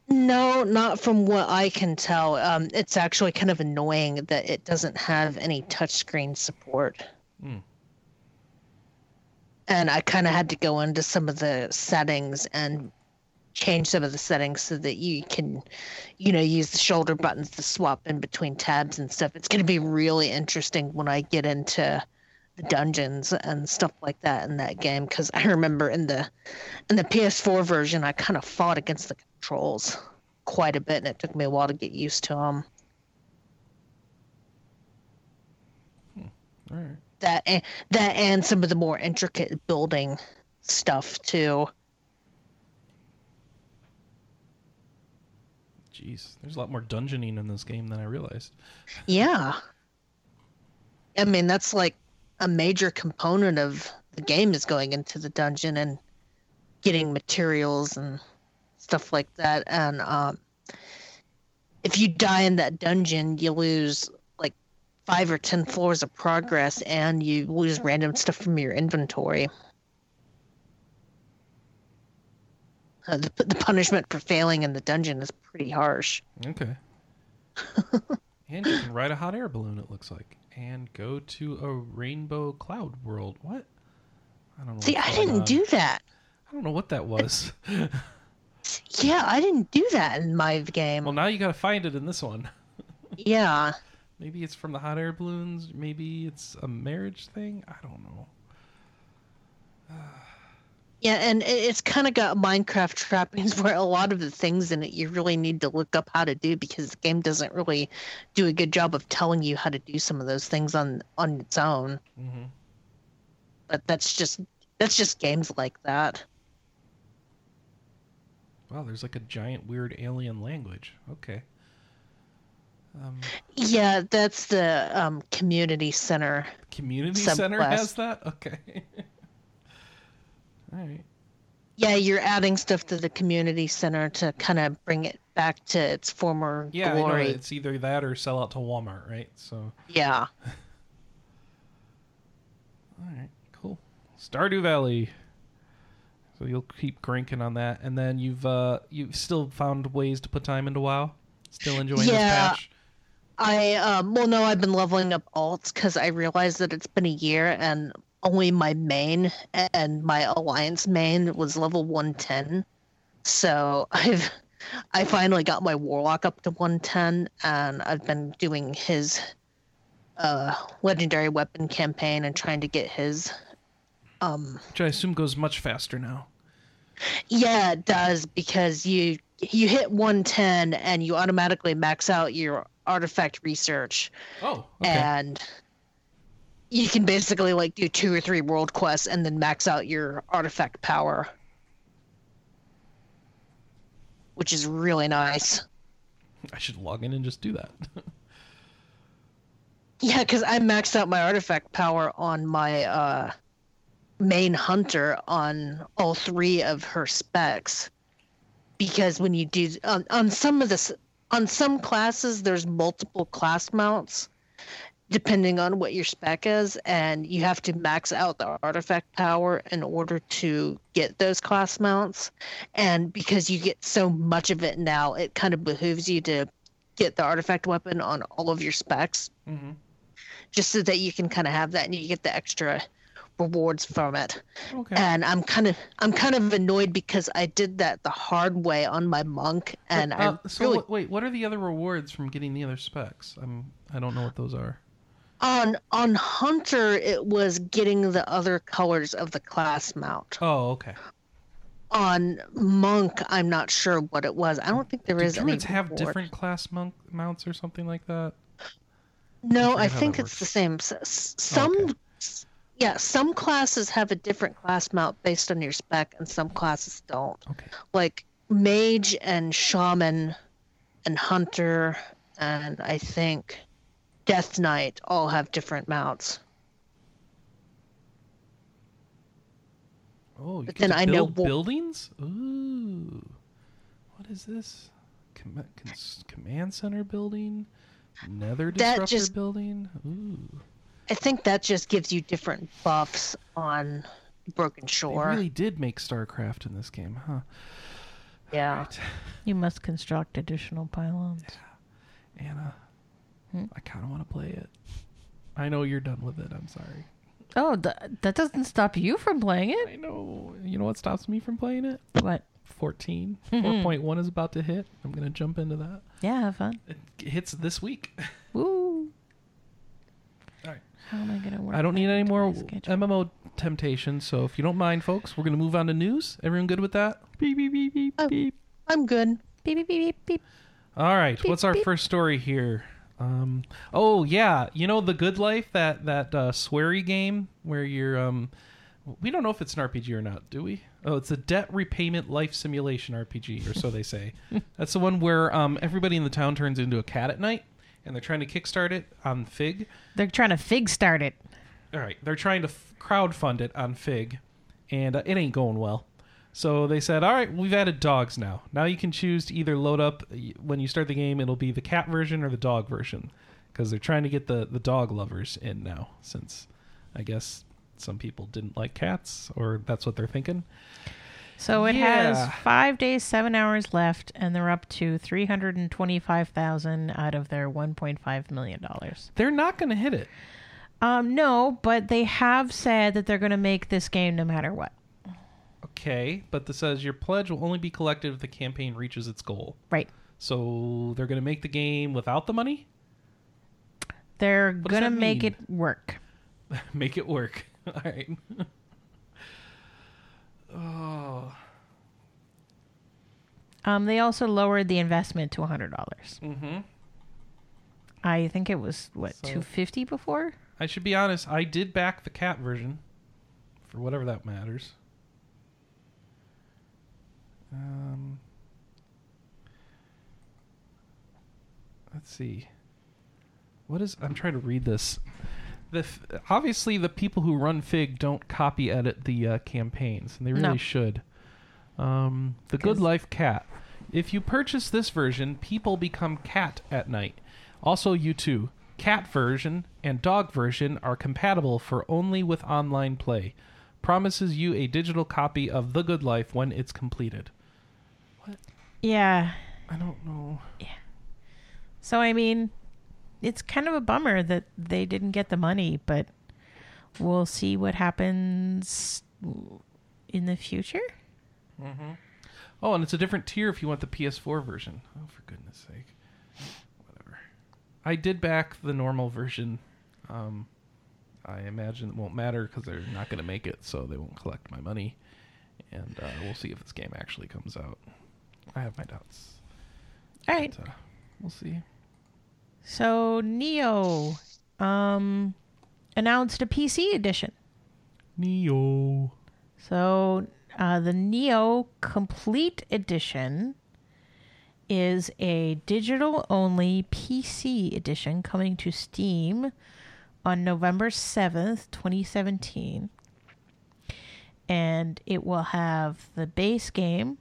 No, not from what I can tell. Um, it's actually kind of annoying that it doesn't have any touchscreen support. Hmm. And I kind of had to go into some of the settings and change some of the settings so that you can, you know, use the shoulder buttons to swap in between tabs and stuff. It's going to be really interesting when I get into the dungeons and stuff like that in that game because I remember in the in the PS4 version I kind of fought against the controls quite a bit and it took me a while to get used to them. Hmm. All right. That and, that and some of the more intricate building stuff too. Jeez, there's a lot more dungeoning in this game than I realized. Yeah. I mean that's like a major component of the game is going into the dungeon and getting materials and stuff like that. And um, if you die in that dungeon, you lose like five or ten floors of progress, and you lose random stuff from your inventory. Uh, the, the punishment for failing in the dungeon is pretty harsh. Okay. and you can ride a hot air balloon. It looks like, and go to a rainbow cloud world. What? I don't know. See, I didn't on. do that. I don't know what that was. Yeah, I didn't do that in my game. well, now you got to find it in this one. yeah. Maybe it's from the hot air balloons. Maybe it's a marriage thing. I don't know. Yeah, and it's kind of got Minecraft trappings where a lot of the things in it you really need to look up how to do because the game doesn't really do a good job of telling you how to do some of those things on on its own. hmm But that's just that's just games like that. Wow, there's like a giant weird alien language. Okay. Um, Yeah, that's the um, community center. community Subquest. center has that. Okay. All right. Yeah, you're adding stuff to the community center to kind of bring it back to its former Yeah, I know glory. it's either that or sell out to Walmart, right? So, Yeah. all right, cool. Stardew Valley. So you'll keep cranking on that, and then you've uh you've still found ways to put time into WoW. Still enjoying Yeah. this patch. I um well no, I've been leveling up alts because I realized that it's been a year and only my main and my alliance main was level one ten. So I've I finally got my warlock up to one ten and I've been doing his uh legendary weapon campaign and trying to get his um Which I assume goes much faster now. yeah it does because you you hit 110 and you automatically max out your artifact research Oh, okay. and you can basically like do two or three world quests and then max out your artifact power. Which is really nice. I should log in and just do that. yeah because i maxed out my artifact power on my uh main hunter on all three of her specs. Because when you do on, on some of this on some classes there's multiple class mounts depending on what your spec is and you have to max out the artifact power in order to get those class mounts and because you get so much of it now it kind of behooves you to get the artifact weapon on all of your specs hmm just so that you can kind of have that and you get the extra rewards from it Okay. and i'm kind of i'm kind of annoyed because i did that the hard way on my monk and Uh, i so really wait, what are the other rewards from getting the other specs? I'm I don't know what those are. On on hunter it was getting the other colors of the class mount Oh, okay. on monk i'm not sure what it was i don't think there Do is druids have different class monk mounts or something like that? no forget i think it's the same some Okay. yeah some classes have a different class mount based on your spec and some classes don't Okay. like mage and shaman and hunter and I think Death Knight all have different mounts. Oh, you But then to I know build buildings. Ooh, what is this? Com- cons- command center building, Nether That disruptor just- building. Ooh, I think that just gives you different buffs on Broken Shore. they Shore. really did make StarCraft in this game, huh? yeah. Right. You must construct additional pylons. Yeah. Anna, Hmm? I kind of want to play it. I know you're done with it. I'm sorry. Oh, th- that doesn't stop you from playing it. I know. You know what stops me from playing it? What? 14. Mm-hmm. 4.1 is about to hit. I'm going to jump into that. Yeah, have fun. It hits this week. Woo. All right. How am I gonna work? I don't need any more? MMO temptation, so if you don't mind, folks, we're going to move on to news. Everyone good with that? Beep, beep, beep, beep, Oh. beep. I'm good. Beep beep beep beep beep. All right, Beep, what's our beep. first story here? Um, oh yeah, you know the Good Life, that that uh, sweary game where you're um, we don't know if it's an RPG or not, do we? Oh, it's a debt repayment life simulation RPG, or so they say. That's the one where um, everybody in the town turns into a cat at night, and they're trying to kickstart it on Fig. They're trying to fig start it. all right, they're trying to f- crowdfund it on Fig, and uh, it ain't going well. So they said, all right, we've added dogs now. Now you can choose to either load up when you start the game. It'll be the cat version or the dog version, because they're trying to get the the dog lovers in now. Since I guess some people didn't like cats, or that's what they're thinking. So it Yeah. has five days, seven hours left, and they're up to three hundred and twenty-five thousand out of their one point five million dollars. They're not going to hit it. Um, no, but they have said that they're going to make this game no matter what. Okay, but this says your pledge will only be collected if the campaign reaches its goal. Right. So they're going to make the game without the money? They're going to make mean? it work. make it work. All right. oh. Um, they also lowered the investment to hundred dollars. Mm-hmm. I think it was what So- two fifty before. I should be honest. I did back the cat version, for whatever that matters. Um. Let's see. What is? I'm trying to read this. The f- obviously the people who run Fig don't copy edit the uh, campaigns, and they really No. should. Um, the Good 'Cause- Life Cat. If you purchase this version, people become cat at night. Also, you too. Cat version and dog version are compatible for only with online play. Promises you a digital copy of The Good Life when it's completed. Yeah. I don't know. Yeah. So I mean, it's kind of a bummer that they didn't get the money, but we'll see what happens in the future. Oh, and it's a different tier if you want the PS4 version. Oh, for goodness sake. Whatever. I did back the normal version. Um, I imagine it won't matter because they're not going to make it, so they won't collect my money. And uh, we'll see if this game actually comes out. I have my doubts. All right. But, uh, we'll see. So Nioh um announced a PC edition. Nioh. So uh, the Nioh Complete Edition is a digital only PC edition coming to Steam on November 7th, 2017. And it will have the base game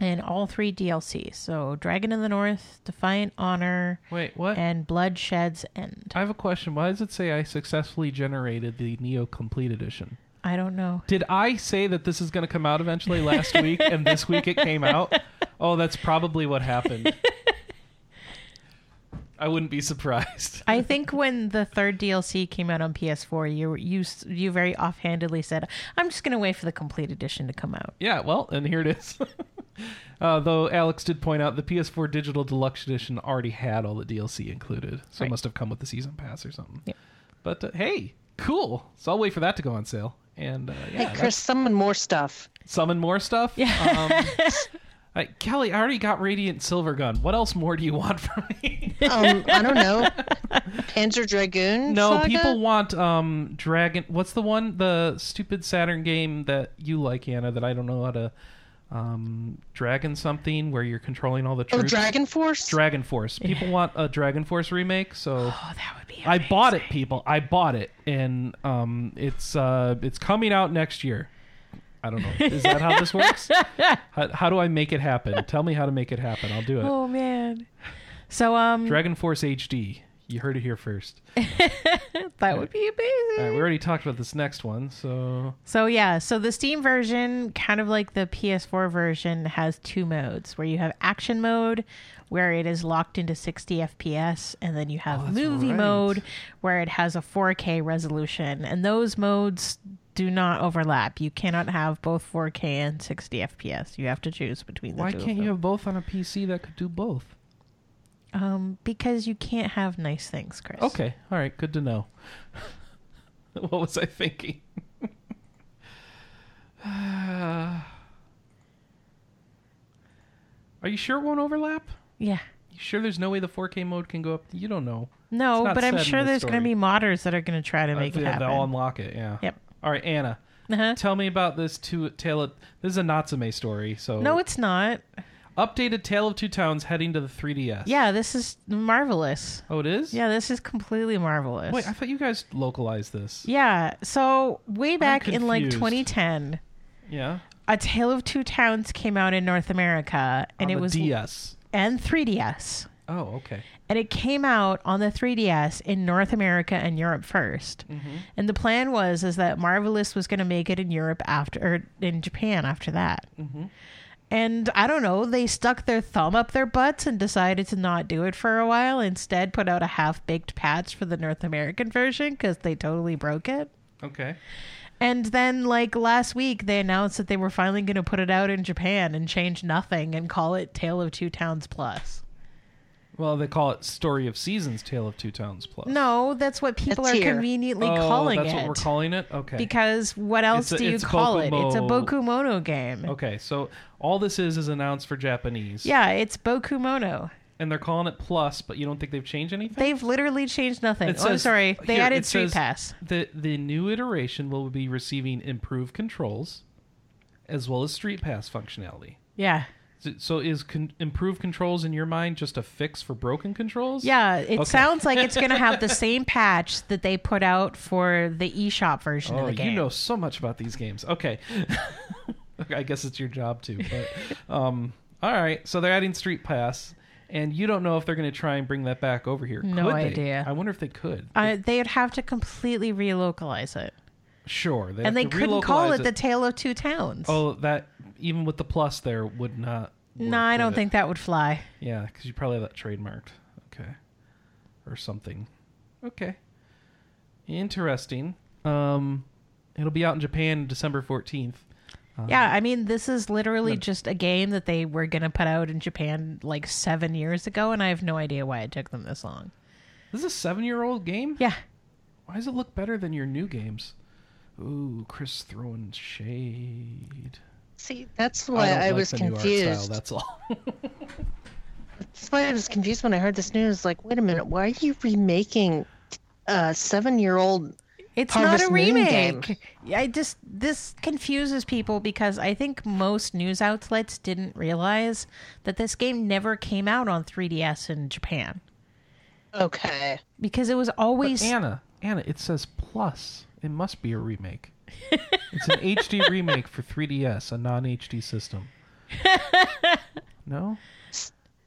and all three DLCs. So Dragon in the North, Defiant Honor, Wait, what? and Bloodshed's End. I have a question. Why does it say I successfully generated the Nioh Complete Edition? I don't know. Did I say that this is going to come out eventually last week and this week it came out? Oh, that's probably what happened. I wouldn't be surprised. I think when the third DLC came out on PS4, you you you very offhandedly said, "I'm just going to wait for the complete edition to come out." Yeah, well, and here it is. uh, though Alex did point out the PS4 Digital Deluxe Edition already had all the DLC included, so it must have come with the season pass or something. Yeah. But uh, hey, cool. So I'll wait for that to go on sale. And uh, yeah, hey, Chris, summon more stuff. summon more stuff. Yeah. Um, I, Kelley, I already got Radiant Silvergun. What else more do you want from me? Um, I don't know. Panzer Dragoon. No, Saga? people want um Dragon. What's the one? The stupid Saturn game that you like, Anna? That I don't know how to. Um, Dragon something where you're controlling all the Oh. Dragon Force. Dragon Force. People want a Dragon Force remake, so oh, that would be. I bought it. People, I bought it, and um, it's uh, it's coming out next year. I don't know. Is that how this works? how, how do I make it happen? Tell me how to make it happen. I'll do it. Oh man. So um, Dragon Force HD. You heard it here first. that would be amazing. All right, we already talked about this next one, so So yeah, so the Steam version, kind of like the PS4 version, has two modes where you have action mode where it is locked into 60 FPS and then you oh, have Oh, movie right. mode where it has a 4K resolution and those modes do not overlap. You cannot have both 4K and 60 FPS. You have to choose between the why two. of can't you have both on a PC that could do both? Um because you can't have nice things, Chris. Okay, all right, good to know. what was I thinking? Are you sure it won't overlap? Yeah. You sure there's no way the 4K mode can go up? You don't know. No, but I'm sure the there's going to be modders that are going to try to make Uh, it happen. They'll unlock it. Yeah. Yep. All right, Anna. Uh-huh. Tell me about this two tale. Of, this is a Natsume story. So No, it's not. Updated Tale of Two Towns heading to the 3DS. Yeah, this is marvelous. Oh, it is. Yeah, this is completely marvelous. Wait, I thought you guys localized this. yeah, so way back in like confused. 2010, Yeah. A Tale of Two Towns came out in North America, and On it the was DS. and 3DS. Oh, okay. and it came out on the 3DS in North America and Europe 1st mm-hmm. And the plan was is that Marvelous was going to make it in Europe after or in Japan after that. Mm-hmm. And I don't know, they stuck their thumb up their butts and decided to not do it for a while. Instead, put out a half-baked patch for the North American version because they totally broke it. Okay. And then, like last week, they announced that they were finally going to put it out in Japan and change nothing and call it Tale of Two Towns Plus. Well, they call it Story of Seasons Tale of Two Towns Plus. No, that's what people It's are here. conveniently oh, calling that's it. what we're calling it? Okay. Because what else It's a- do you it's call it? It's a Bokumo- Bokumono game. okay, so all this is is announced for Japanese. Yeah, it's Bokumono. And they're calling it Plus, but you don't think they've changed anything? They've literally changed nothing. It oh, I'm says- sorry. They here, added it Street says Pass. The the new iteration will be receiving improved controls as well as Street Pass functionality. Yeah. So- is con- improved controls in your mind just a fix for broken controls? Yeah, it Okay. sounds like it's going to have the same patch that they put out for the eShop version Oh, of the game. you know so much about these games. Okay. I guess it's your job too. But um, all right. So they're adding Street Pass, and you don't know if they're going to try and bring that back over here. No Could they? idea. I wonder if they could. uh, they'd have to completely relocalize it. sure. And they couldn't call relocalize it the Tale of Two Towns. Oh, that even with the plus there would not. no, I don't think that would fly. Yeah, because you probably have that trademarked. Okay. Or something. Okay. Interesting. Um, it'll be out in Japan December fourteenth. Yeah, I mean, this is literally No. just a game that they were going to put out in Japan like seven years ago, and I have no idea why it took them this long. This is a seven-year-old game. Yeah. Why does it look better than your new games? Ooh, Chris throwing shade. See, that's why don't I, like was the new art style, confused. that's all. That's why I was confused when I heard this news. Like, wait a minute, why are you remaking a seven-year-old? It's Harvest not a Moon remake. I just this confuses people because I think most news outlets didn't realize that this game never came out on 3DS in Japan Okay. because it was always Anna, Anna, it says plus. It must be a remake. It's an HD remake for 3DS, a non-HD system. No,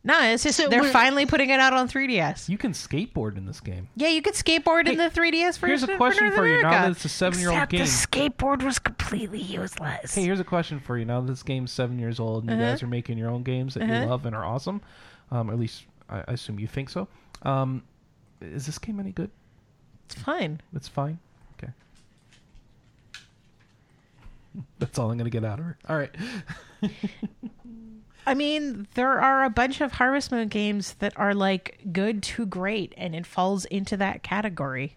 no. It's just So they're we're- finally putting it out on 3DS. you can skateboard in this game. Yeah, you could skateboard in Hey, the 3DS version. here's a question North for you. Now America. that it's a seven-year-old Except game. the skateboard was completely useless. Hey, here's a question for you. Now that this game's seven years old, and you Uh-huh. guys are making your own games that you Uh-huh. love and are awesome, um, at least I, I assume you think so. Um, is this game any good? it's fine. It's fine. Okay. That's all I'm gonna get out of her. All right. I mean, there are a bunch of Harvest Moon games that are like good to great, and it falls into that category.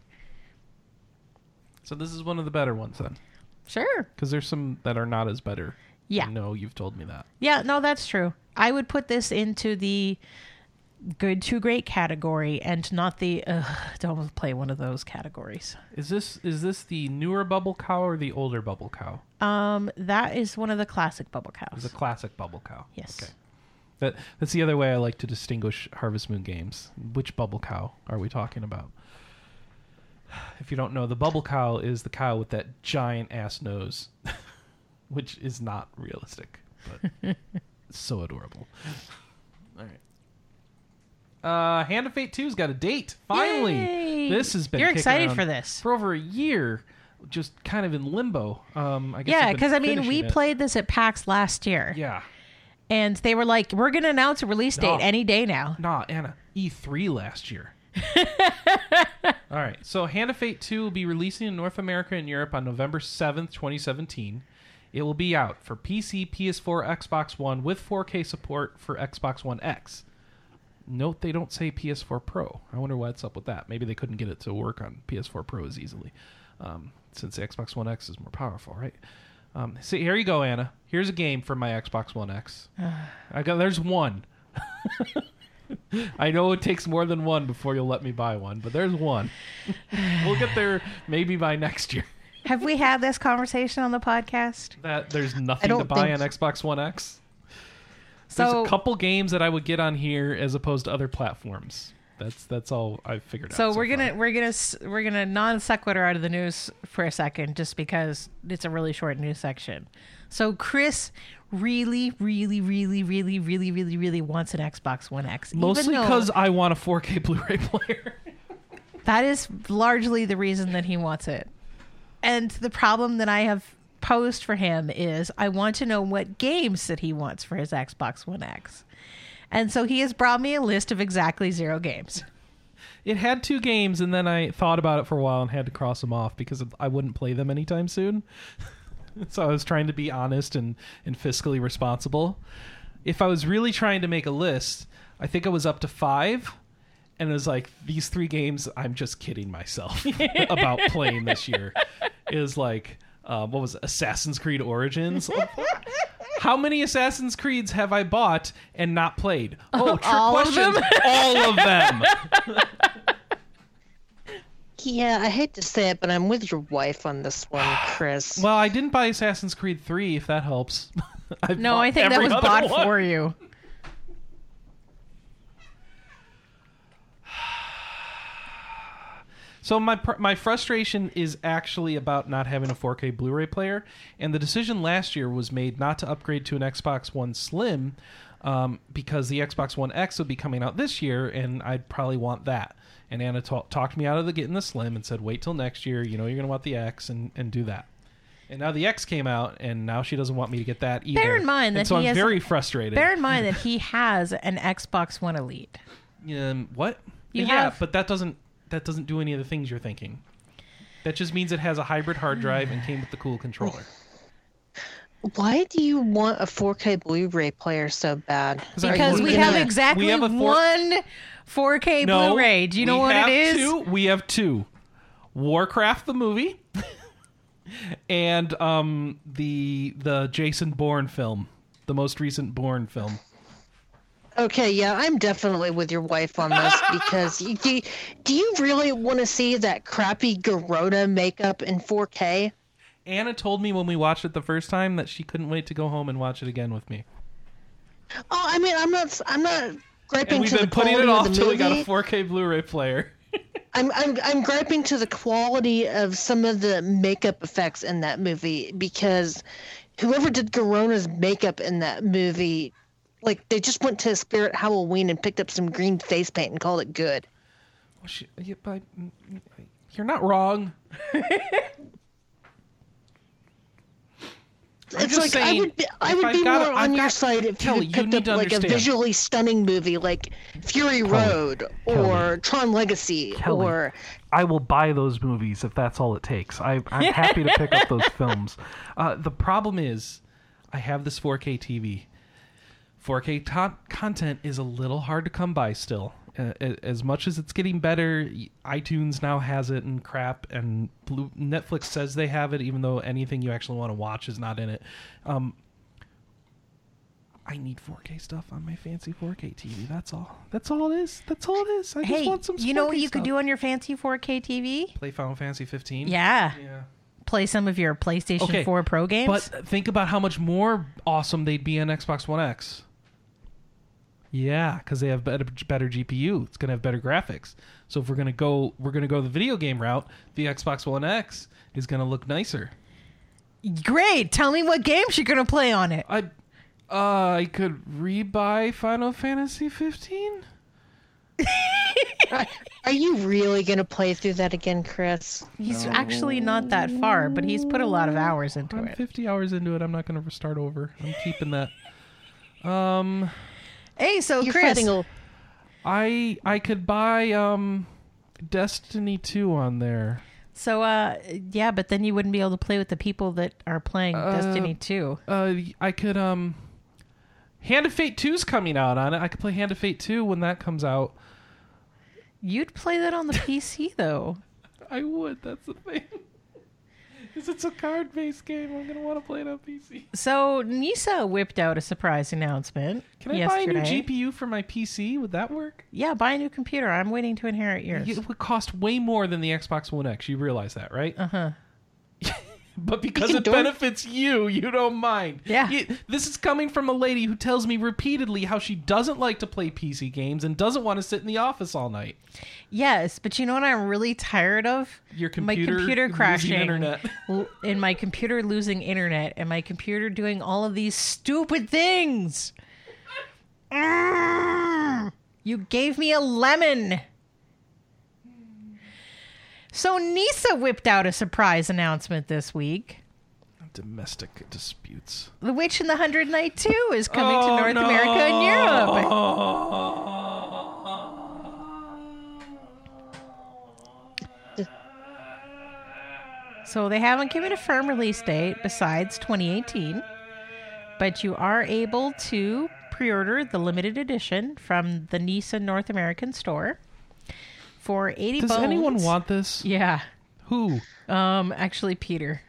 So this is one of the better ones then, Sure. because there's some that are not as better. Yeah. No, you've told me that. Yeah, no, that's true. I would put this into the good to great category and not the Ugh, don't play one of those categories. Is this is this the newer Bubble Cow or the older Bubble Cow? Um, that is one of the classic bubble It's cows. a classic Bubble Cow. Yes. Okay. That that's the other way I like to distinguish Harvest Moon games. Which Bubble Cow are we talking about? If you don't know, the Bubble Cow is the cow with that giant ass nose, which is not realistic, but so adorable. All right. Uh, Hand of Fate 2's got a date. Finally, Yay! this has been. You're excited for this. for over a year, just kind of in limbo. Um, I guess Yeah, because I mean, we it. played this at PAX last year, Yeah. and they were like, "We're going to announce a release date No. any day now." Nah, Anna, E3 last year. All right, so Hand of Fate 2 will be releasing in North America and Europe on November 7th, 2017. It will be out for PC, PS4, Xbox One with 4K support for Xbox One X. Note they don't say PS4 Pro. I wonder what's up with that. Maybe they couldn't get it to work on PS4 Pro as easily, um, since the Xbox One X is more powerful, right? Um, see, here you go, Anna. Here's a game for my Xbox One X. I got there's one. I know it takes more than one before you'll let me buy one, but there's one. we'll get there maybe by next year. Have we had this conversation on the podcast? That there's nothing to buy on Xbox One X. There's So a couple games that I would get on here as opposed to other platforms. That's that's all I've figured out. So we're gonna we're gonna we're gonna non sequitur out of the news for a second, just because it's a really short news section. So Chris really, really, really, really, really, really, really wants an Xbox One X. mostly because I want a 4K Blu-ray player. that is largely the reason that he wants it. And the problem that I have posed for him is I want to know what games that he wants for his Xbox One X. And so he has brought me a list of exactly zero games. it had two games, and then I thought about it for a while and had to cross them off because I wouldn't play them anytime soon. so I was trying to be honest and, and fiscally responsible. If I was really trying to make a list, I think I was up to five. And it was like, these three games, I'm just kidding myself about playing this year. is like, uh, what was it? Assassin's Creed Origins? How many Assassin's Creeds have I bought and not played? Oh, trick All of question. them? All of them. Yeah, I hate to say it, but I'm with your wife on this one, Chris. Well, I didn't buy Assassin's Creed 3, if that helps. I've No, bought I think that every was other bought one. for you. So my pr- my frustration is actually about not having a 4K Blu-ray player, and the decision last year was made not to upgrade to an Xbox One Slim um, because the Xbox One X would be coming out this year, and I'd probably want that. And Anna ta- talked me out of the getting the Slim and said, "Wait till next year. You know you're going to want the X and and do that." And now the X came out, and now she doesn't want me to get that either. Bear in mind And that so he I'm has- very frustrated. Bear in mind that he has an Xbox One Elite. Um, what? You yeah, have- but that doesn't that doesn't do any of the things you're thinking. That just means it has a hybrid hard drive and came with the cool controller. Why do you want a 4K Blu-ray player so bad? Because we gonna- have we exactly have a four- one 4K No, Blu-ray. Do you know what it is? Two. We have two: Warcraft the movie, and um the the Jason Bourne film, the most recent Bourne film. Okay, yeah, I'm definitely with your wife on this because do, do you really want to see that crappy Garona makeup in 4K? Anna told me when we watched it the first time that she couldn't wait to go home and watch it again with me. Oh, I mean, I'm not, I'm not griping And we've to been the putting it off till we got a 4K Blu-ray player. I'm, I'm, I'm griping to the quality of some of the makeup effects in that movie because whoever did Garona's makeup in that movie, like they just went to Spirit Halloween and picked up some green face paint and called it good. Well, she, yeah, but, mm, mm, you're not wrong. I'm it's just like I would be, I would I've be got- more I've on your got- side if Kelley, you you picked need up to like a visually stunning movie like Fury Road or Tron Legacy Kelley. or I will buy those movies if that's all it takes. I, I'm happy to pick up those films. Uh, the problem is, I have this 4K TV. 4K to- content is a little hard to come by still. Uh, as much as it's getting better, iTunes now has it and crap, and Blue- Netflix says they have it, even though anything you actually want to watch is not in it. Um, I need 4K stuff on my fancy 4K TV. That's all. That's all it is. That's all it is. I just Hey, want some. you know what you could do on your fancy 4K TV? Play Final Fantasy 15. Yeah, Yeah. play some of your PlayStation Okay, 4 Pro games. But think about how much more awesome they'd be on Xbox One X. Yeah, because they have better better GPU. It's gonna have better graphics. So if we're gonna go, we're gonna go the video game route. The Xbox One X is gonna look nicer. Great. Tell me what games you're going to play on it. I, uh, I could rebuy Final Fantasy 15. Are you really gonna play through that again, Chris? He's actually not that far, but he's put a lot of hours into I'm it. 50 hours into it. I'm not gonna start over. I'm keeping that. Um. Hey, so You're Chris, fighting a I I could buy um Destiny 2 on there. so uh yeah, but then you wouldn't be able to play with the people that are playing Destiny 2. Uh I could um Hand of Fate 2's coming out on it. I could play Hand of Fate 2 when that comes out. You'd play that on the PC though. I would. That's the thing. Cuz it's a card-based game. I'm going to want to play it on PC. So Nisa whipped out a surprise announcement Can I buy a new GPU for my PC? Would that work? Yeah, buy a new computer. I'm waiting to inherit yours. It would cost way more than the Xbox One X. You realize that, right? Uh huh. But because it dork- benefits you, you don't mind. Yeah. You- this is coming from a lady who tells me repeatedly how she doesn't like to play PC games and doesn't want to sit in the office all night. Yes, but you know what I'm really tired of? Your my computer computer losing crashing, internet. and my computer losing internet, and my computer doing all of these stupid things. You gave me a lemon. So Nisa whipped out a surprise announcement this week. Domestic disputes. The Witch and the Hundred Knight 2 is coming to Oh, North no. America and Europe. So they haven't given a firm release date besides 2018, but you are able to pre-order the limited edition from the Nisa North American store for 80 Does bones. anyone want this? Yeah. Who? Um actually Peter.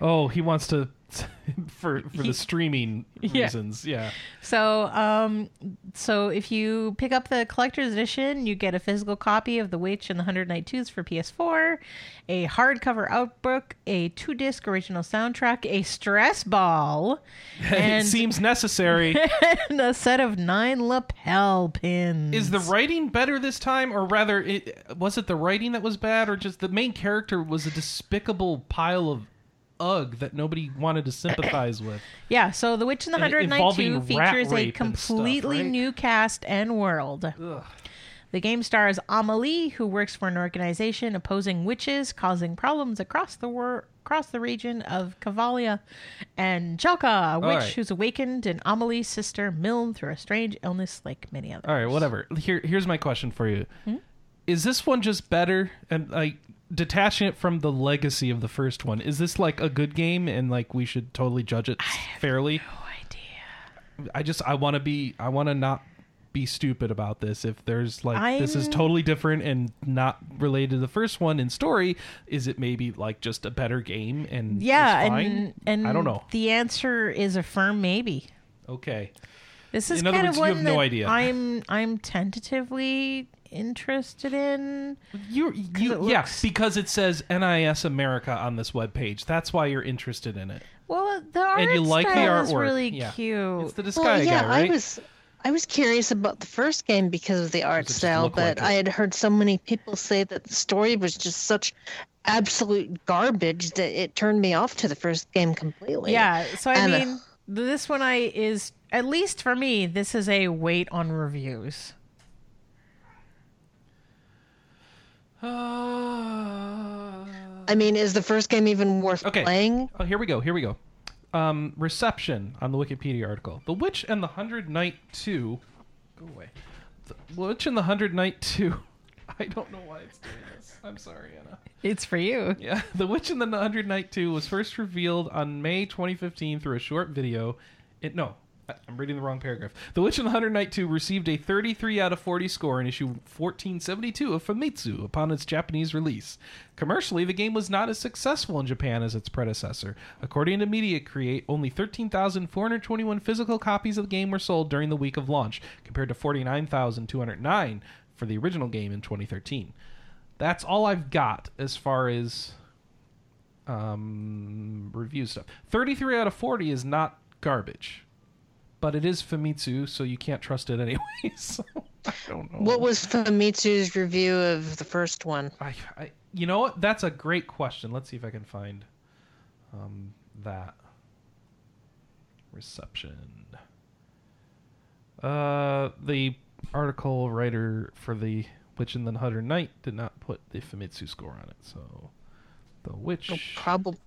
Oh, he wants to for for the streaming Yeah. reasons. Yeah. So, um, so if you pick up the collector's edition, you get a physical copy of The Witch and the Hundred Knight Twos for PS4, a hardcover outbook, a two-disc original soundtrack, a stress ball, it seems necessary. and a set of nine lapel pins. Is the writing better this time, or rather, it, was it the writing that was bad, or just the main character was a despicable pile of ugh that nobody wanted to sympathize with? yeah? So, The Witch in the And Hundred involving rat features a rape and stuff, completely right? new cast and world. Ugh. The game stars Amelie, who works for an organization opposing witches, causing problems across the wor- across the region of Cavalia, and Chelka, a witch right. who's awakened, and Amelie's sister Milm through a strange illness like many others. All right, whatever. Here, here's my question for you: hmm? Is this one just better? And like detaching it from the legacy of the first one, is this like a good game, and like we should totally judge it fairly? No idea. I just I want to be I want to not be stupid about this. If there's like this is totally different and not related to the first one in story, is it maybe like just a better game and Yeah, and and I don't know. The answer is a firm maybe. Okay, This is In other kind words, of you one have no idea. I'm I'm tentatively interested in. you you it yeah because it says NIS America on this webpage. That's why you're interested in it. Well, the art And you like the style is artwork. really Yeah. cute. It's the Well, yeah, guy, right? I was I was curious about the first game because of the art Does it just style, but like? I had heard so many people say that the story was just such absolute garbage that it turned me off to the first game completely. Yeah, so I And, uh, mean, this one I is at least for me, this is a wait on reviews. I mean, is the first game even worth Okay. playing? Oh, here we go. Here we go. Um, reception on the Wikipedia article: The Witch and the Hundred Knight Two. Go away. The Witch and the Hundred Knight Two. I don't know why it's doing this. I'm sorry, Anna. It's for you. Yeah, The Witch and the Hundred Knight Two was first revealed on May 2015 through a short video. It no. I'm reading the wrong paragraph. The Witch and the Hundred Knight 2 received a 33 out of 40 score in issue 1472 of Famitsu upon its Japanese release. Commercially, the game was not as successful in Japan as its predecessor. According to Media Create, only 13,421 physical copies of the game were sold during the week of launch, compared to 49,209 for the original game in 2013. That's all I've got as far as um, review stuff. 33 out of 40 is not garbage, but it is Famitsu, so you can't trust it anyway. so I don't know. What was Famitsu's review of the first one? I, I, you know what? That's a great question. Let's see if I can find um, that reception. Uh, the article writer for the Witch and the Hundred Knight did not put the Famitsu score on it, so the Witch. It'll probably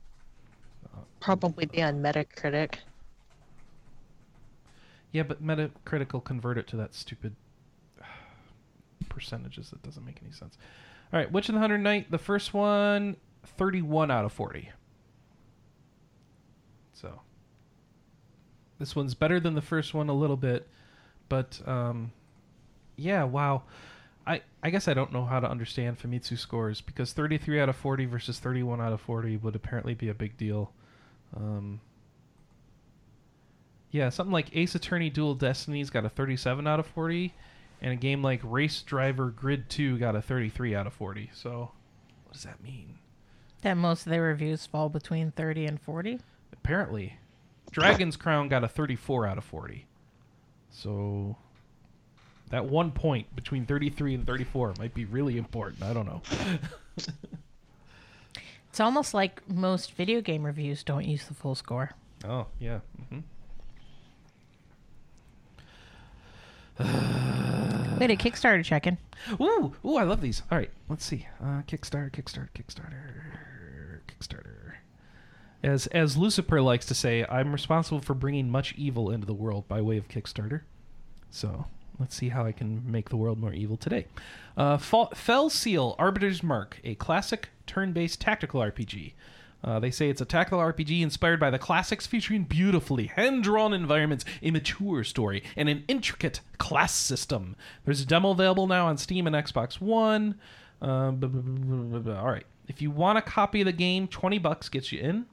probably be on Metacritic. Yeah, but Metacritic convert it to that stupid percentages that doesn't make any sense. All right, Witch and the Hundred Knight, the first one, 31 out of 40. So this one's better than the first one a little bit, but um, yeah, wow. I, I guess I don't know how to understand Famitsu scores because 33 out of 40 versus 31 out of 40 would apparently be a big deal. Um, yeah, something like Ace Attorney Dual Destinies got a 37 out of 40, and a game like Race Driver Grid 2 got a 33 out of 40. So, what does that mean? That most of their reviews fall between 30 and 40. Apparently, Dragon's Crown got a 34 out of 40. So that one point between 33 and 34 might be really important. I don't know. It's almost like most video game reviews don't use the full score. Oh, yeah. hmm Wait, a Kickstarter check-in. Ooh, ooh, I love these. All right, let's see. Uh, Kickstarter, Kickstarter, Kickstarter, Kickstarter. As as Lucifer likes to say, I'm responsible for bringing much evil into the world by way of Kickstarter. So let's see how I can make the world more evil today. Uh, Fall, Fell Seal, Arbiter's Mark, a classic turn-based tactical RPG. Uh, they say it's a tactical RPG inspired by the classics, featuring beautifully hand-drawn environments, a mature story, and an intricate class system. There's a demo available now on Steam and Xbox One. Um, blah, blah, blah, all right, if you want a copy of the game, twenty bucks gets you in.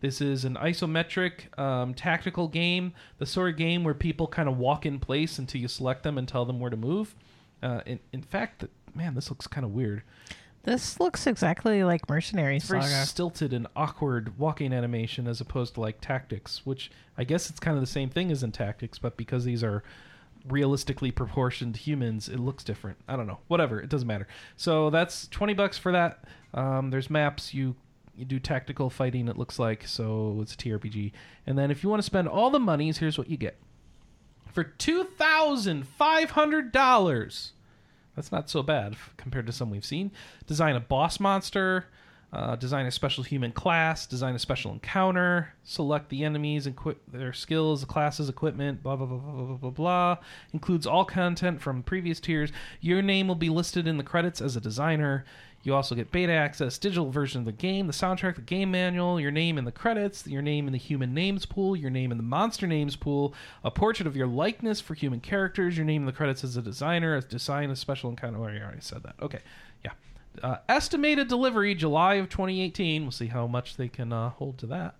This is an isometric um, tactical game, the sort of game where people kind of walk in place until you select them and tell them where to move. Uh, in, in fact, man, this looks kind of weird. This looks exactly like Mercenaries very Saga. stilted and awkward walking animation as opposed to like tactics, which I guess it's kind of the same thing as in tactics, but because these are realistically proportioned humans, it looks different. I don't know. Whatever, it doesn't matter. So that's twenty bucks for that. Um, there's maps. You you do tactical fighting. It looks like so it's a TRPG. And then if you want to spend all the monies, here's what you get for two thousand five hundred dollars. That's not so bad compared to some we've seen. Design a boss monster, uh, design a special human class, design a special encounter, select the enemies and their skills, classes, equipment, blah blah blah blah blah blah blah. Includes all content from previous tiers. Your name will be listed in the credits as a designer. You also get beta access, digital version of the game, the soundtrack, the game manual, your name in the credits, your name in the human names pool, your name in the monster names pool, a portrait of your likeness for human characters, your name in the credits as a designer, a design a special encounter. Oh, I already said that. Okay, yeah. Uh, estimated delivery July of 2018. We'll see how much they can uh, hold to that.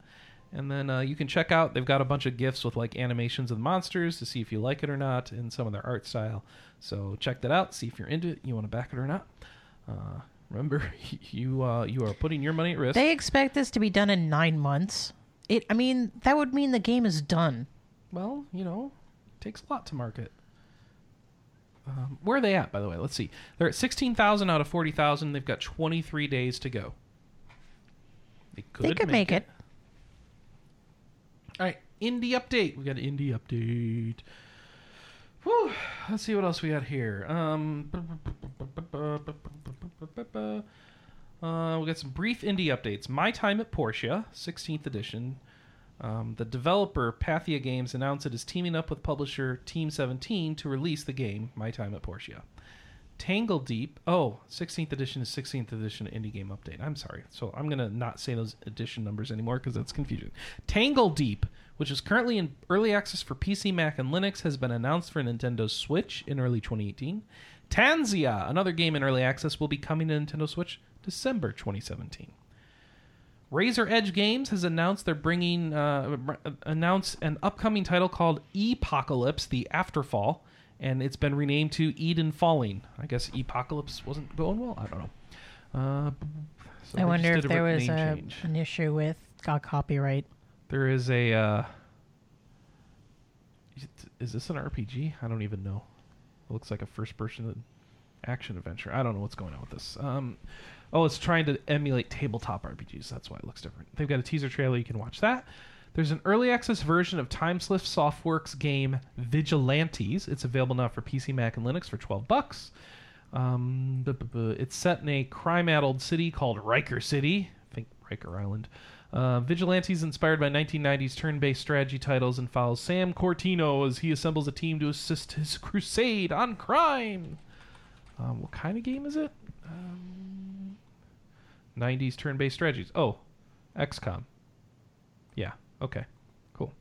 And then uh, you can check out. They've got a bunch of gifts with like animations of the monsters to see if you like it or not, and some of their art style. So check that out. See if you're into it. You want to back it or not. Remember, you uh, you are putting your money at risk. They expect this to be done in nine months. It. I mean, that would mean the game is done. well, you know, it takes a lot to market. Um, where are they at, by the way? Let's see. They're at 16,000 out of 40,000. They've got 23 days to go. They could, they could make, it. All right, indie update. We got an indie update. Whew. Let's see what else we got here. Um, uh, we got some brief indie updates. My Time at Portia, 16th edition. Um, the developer Pathea Games announced it is teaming up with publisher Team 17 to release the game My Time at Portia. Tangledeep. Oh, 16th edition is 16th edition indie game update. I'm sorry. So I'm going to not say those edition numbers anymore because that's confusing. Tangledeep, which is currently in early access for PC, Mac, and Linux, has been announced for Nintendo Switch in early 2018. Tanzia, another game in early access, will be coming to Nintendo Switch December 2017. Razor Edge Games has announced they're bringing uh, announced an upcoming title called Epocalypse: The Afterfall, and it's been renamed to Eden Falling. I guess Epocalypse wasn't going well. I don't know. Uh, so I wonder if there was a, an issue with got copyright. There is a. Uh, is this an RPG? I don't even know. It looks like a first-person action adventure. I don't know what's going on with this. Um, oh, it's trying to emulate tabletop RPGs. That's why it looks different. They've got a teaser trailer. You can watch that. There's an early access version of Timeslip Softworks game Vigilantes. It's available now for PC, Mac, and Linux for 12 bucks. Um, it's set in a crime-addled city called Riker City. I think Riker Island. Uh, Vigilantes inspired by 1990s turn-based strategy titles and follows Sam Cortino as he assembles a team to assist his crusade on crime. Um, what kind of game is it? Um, 90s turn-based strategies. Oh, XCOM. Yeah. Okay. Cool.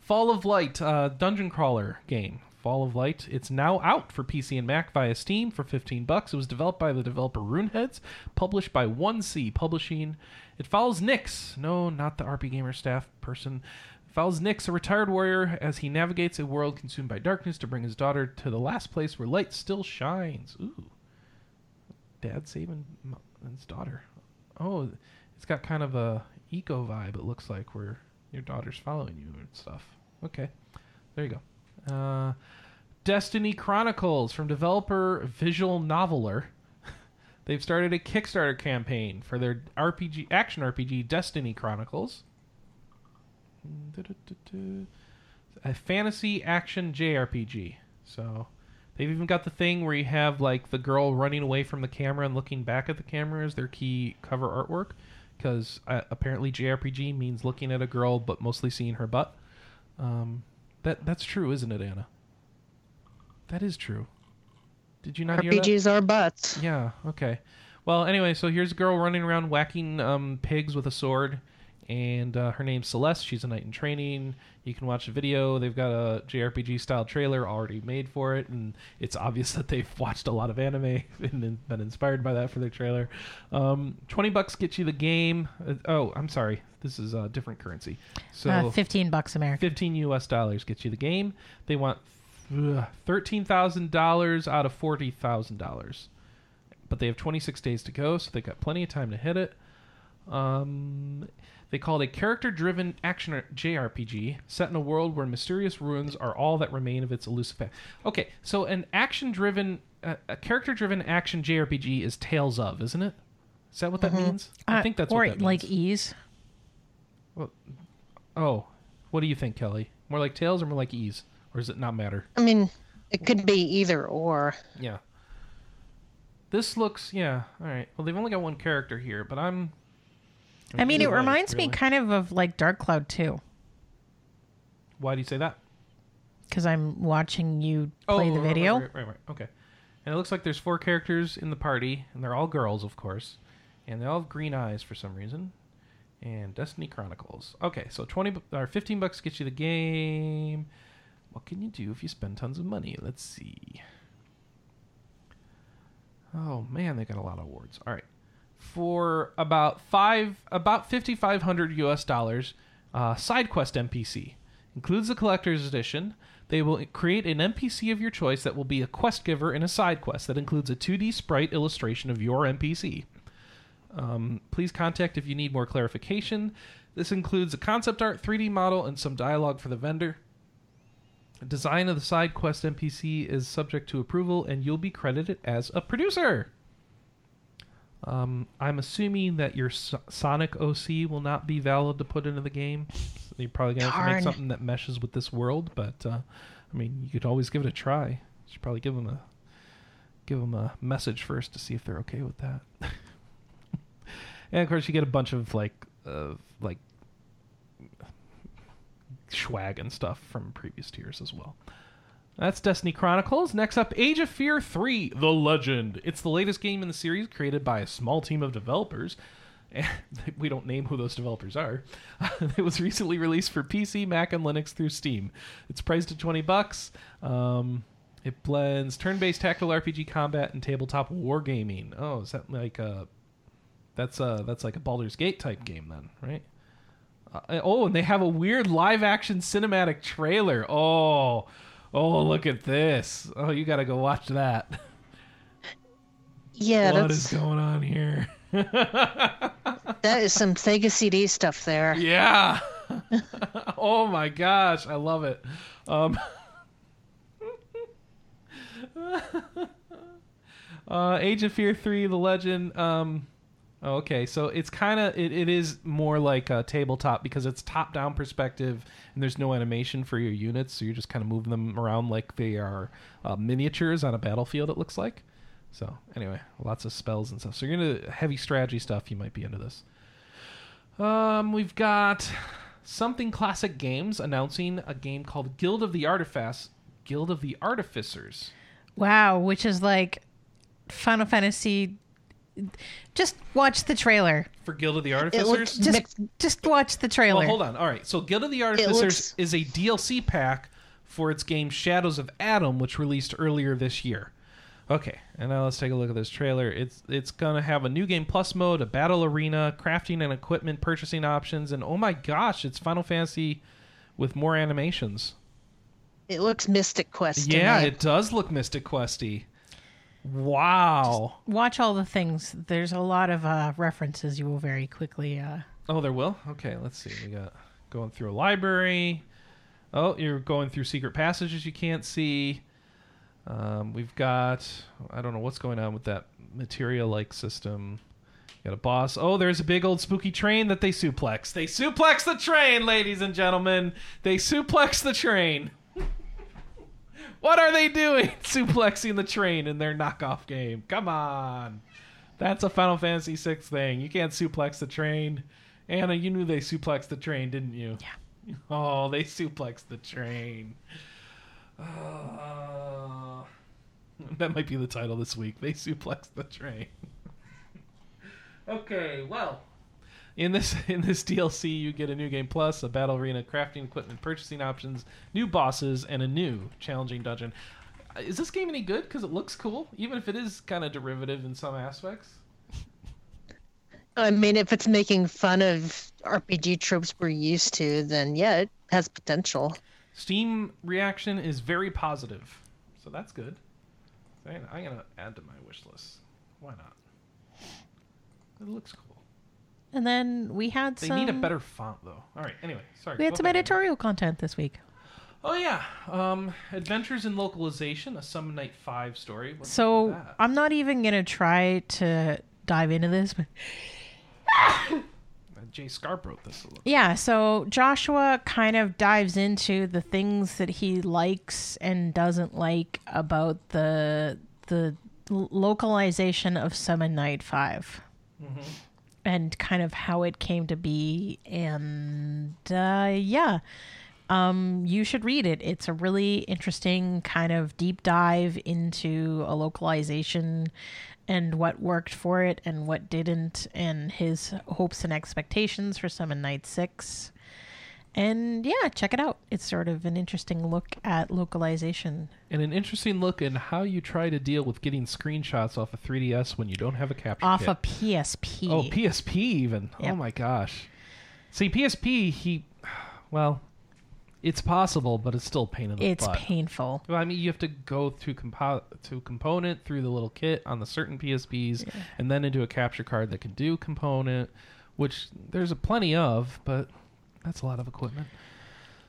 Fall of Light, uh, dungeon crawler game. Fall of Light. It's now out for PC and Mac via Steam for 15 bucks. It was developed by the developer RuneHeads, published by 1C Publishing. It follows Nyx. No, not the RP Gamer staff person. Follows Nyx, a retired warrior, as he navigates a world consumed by darkness to bring his daughter to the last place where light still shines. Ooh. Dad saving his daughter. oh, it's got kind of a eco vibe. It looks like where your daughter's following you and stuff. Okay, there you go. Uh, Destiny Chronicles from developer Visual Noveler. They've started a Kickstarter campaign for their RPG action RPG Destiny Chronicles. A fantasy action JRPG. So they've even got the thing where you have like the girl running away from the camera and looking back at the camera as their key cover artwork because uh, apparently JRPG means looking at a girl but mostly seeing her butt. Um, that that's true, isn't it, Anna? That is true. Did you not hear that? RPGs are butts. Yeah. Okay. Well, anyway, so here's a girl running around whacking um, pigs with a sword, and uh, her name's Celeste. She's a knight in training. You can watch the video. They've got a JRPG style trailer already made for it, and it's obvious that they've watched a lot of anime and been inspired by that for their trailer. Um, Twenty bucks gets you the game. Uh, oh, I'm sorry. This is a different currency. So uh, 15 bucks American. 15 US dollars gets you the game. They want $13,000 out of $40,000. But they have 26 days to go, so they've got plenty of time to hit it. Um, they call it a character driven action JRPG set in a world where mysterious ruins are all that remain of its elusive past. Okay, so an action driven, uh, a character driven action JRPG is Tales of, isn't it? Is that what that means? I Uh, think that's or what that means. like Ys. Oh, what do you think, Kelley? More like Tales or more like Ys? Or does it not matter? I mean, it could be either or. Yeah. This looks, yeah, all right. Well, they've only got one character here, but I'm. I mean, it reminds me kind of of like Dark Cloud too, Why do you say that? because I'm watching you oh, play oh, the oh, right, video. Oh, Right, right, right, Okay. And it looks like there's four characters in the party, and they're all girls, of course, and they all have green eyes for some reason. And Destiny Chronicles. Okay, so twenty bu- or fifteen bucks gets you the game. What can you do if you spend tons of money? Let's see. Oh man, they got a lot of awards. All right, for about five, about fifty five hundred U.S. dollars, uh, side quest NPC includes the collector's edition. They will create an NPC of your choice that will be a quest giver in a side quest that includes a 2D sprite illustration of your NPC. Um, please contact if you need more clarification. This includes a concept art, 3D model, and some dialogue for the vendor. Design of the side quest NPC is subject to approval, and you'll be credited as a producer. Um, I'm assuming that your so- Sonic OC will not be valid to put into the game. So you're probably gonna have to make Darn. something that meshes with this world, but uh, I mean, you could always give it a try. You should probably give them a give them a message first to see if they're okay with that. and of course, you get a bunch of like uh, like swag and stuff from previous tiers as well. That's Destiny Chronicles. Next up, Age of Fear 3 The Legend. It's the latest game in the series created by a small team of developers. And we don't name who those developers are. it was recently released for PC, Mac, and Linux through Steam. It's priced at 20 bucks. Um, it blends turn-based tactical RPG combat and tabletop wargaming. Oh, is that like a that's a that's like a Baldur's Gate type game then, right? Uh, oh, and they have a weird live action cinematic trailer. Oh, oh, look at this. Oh, you got to go watch that. Yeah, What that's is going on here? that is some Sega CD stuff there. yeah. oh my gosh, I love it. Um, uh, Age of Fear 3, The Legend. Um, oh, okay, so it's kind of it, it is more like a tabletop because it's top down perspective and there's no animation for your units, so you're just kind of moving them around like they are uh, miniatures on a battlefield. It looks like. So anyway, lots of spells and stuff. So you're into heavy strategy stuff. You might be into this. Um, we've got something classic games announcing a game called Guild of the Artifice. Guild of the Artificers. Wow, which is like Final Fantasy. Just watch the trailer. For Guild of the Artificers? looks Just just watch the trailer. Well, hold on. All right. So, Guild of the Artificers looks- is a DLC pack for its game Shadows of Adam, which released earlier this year. Okay, and now let's take a look at this trailer. It's it's gonna have a new game plus mode, a battle arena, crafting and equipment purchasing options, and oh my gosh, it's Final Fantasy with more animations. It looks Mystic Quest. Yeah, it does look Mystic Questy. Wow. Watch all the things. There's a lot of uh, references you will very quickly. Uh, Oh, there will? Okay, let's see. We got going through a library. Oh, you're going through secret passages you can't see. Um, we've got I don't know what's going on with that material like system. Got a boss. Oh, there's a big old spooky train that they suplex. They suplex the train, ladies and gentlemen. They suplex the train. What are they doing? Suplexing the train in their knockoff game. Come on. That's a Final Fantasy VI thing. You can't suplex the train. Anna, you knew they suplexed the train, didn't you? Yeah. Oh, they suplexed the train. Uh, that might be the title this week. They suplexed the train. okay, well, in this in this DLC, you get a new game plus, a battle arena, crafting equipment, purchasing options, new bosses, and a new challenging dungeon. Uh, Is this game any good? Because it looks cool, even if it is kind of derivative in some aspects. I mean, if it's making fun of RPG tropes we're used to, then yeah, it has potential. Steam reaction is very positive, so that's good. I'm I'm gonna add to my wish list. Why not? It looks cool. And then we had some. They some. need a better font though. All right. Anyway, sorry. We had go some editorial content this week. Oh yeah, um, Adventures in Localization, a Summon Night Five story. What's So that? I'm not even gonna try to dive into this, but Uh, Jay Scarp wrote this. It looks- yeah. So Joshua kind of dives into the things that he likes and doesn't like about the the localization of Summon Night 5 and kind of how it came to be. And uh, yeah, um, you should read it. It's a really interesting kind of deep dive into a localization and what worked for it and what didn't, and his hopes and expectations for Summon Night 6. And yeah, check it out. It's sort of an interesting look at localization. And an interesting look in how you try to deal with getting screenshots off a 3DS when you don't have a capture Off kit. a PSP. Oh, PSP even. Oh yep. Oh my gosh. See, PSP, he, well, it's possible, but it's still a pain in the it's butt. painful. Well, I mean, you have to go through compo- to component through the little kit on the certain PSPs, and then into a capture card that can do component, which there's a plenty of, but that's a lot of equipment.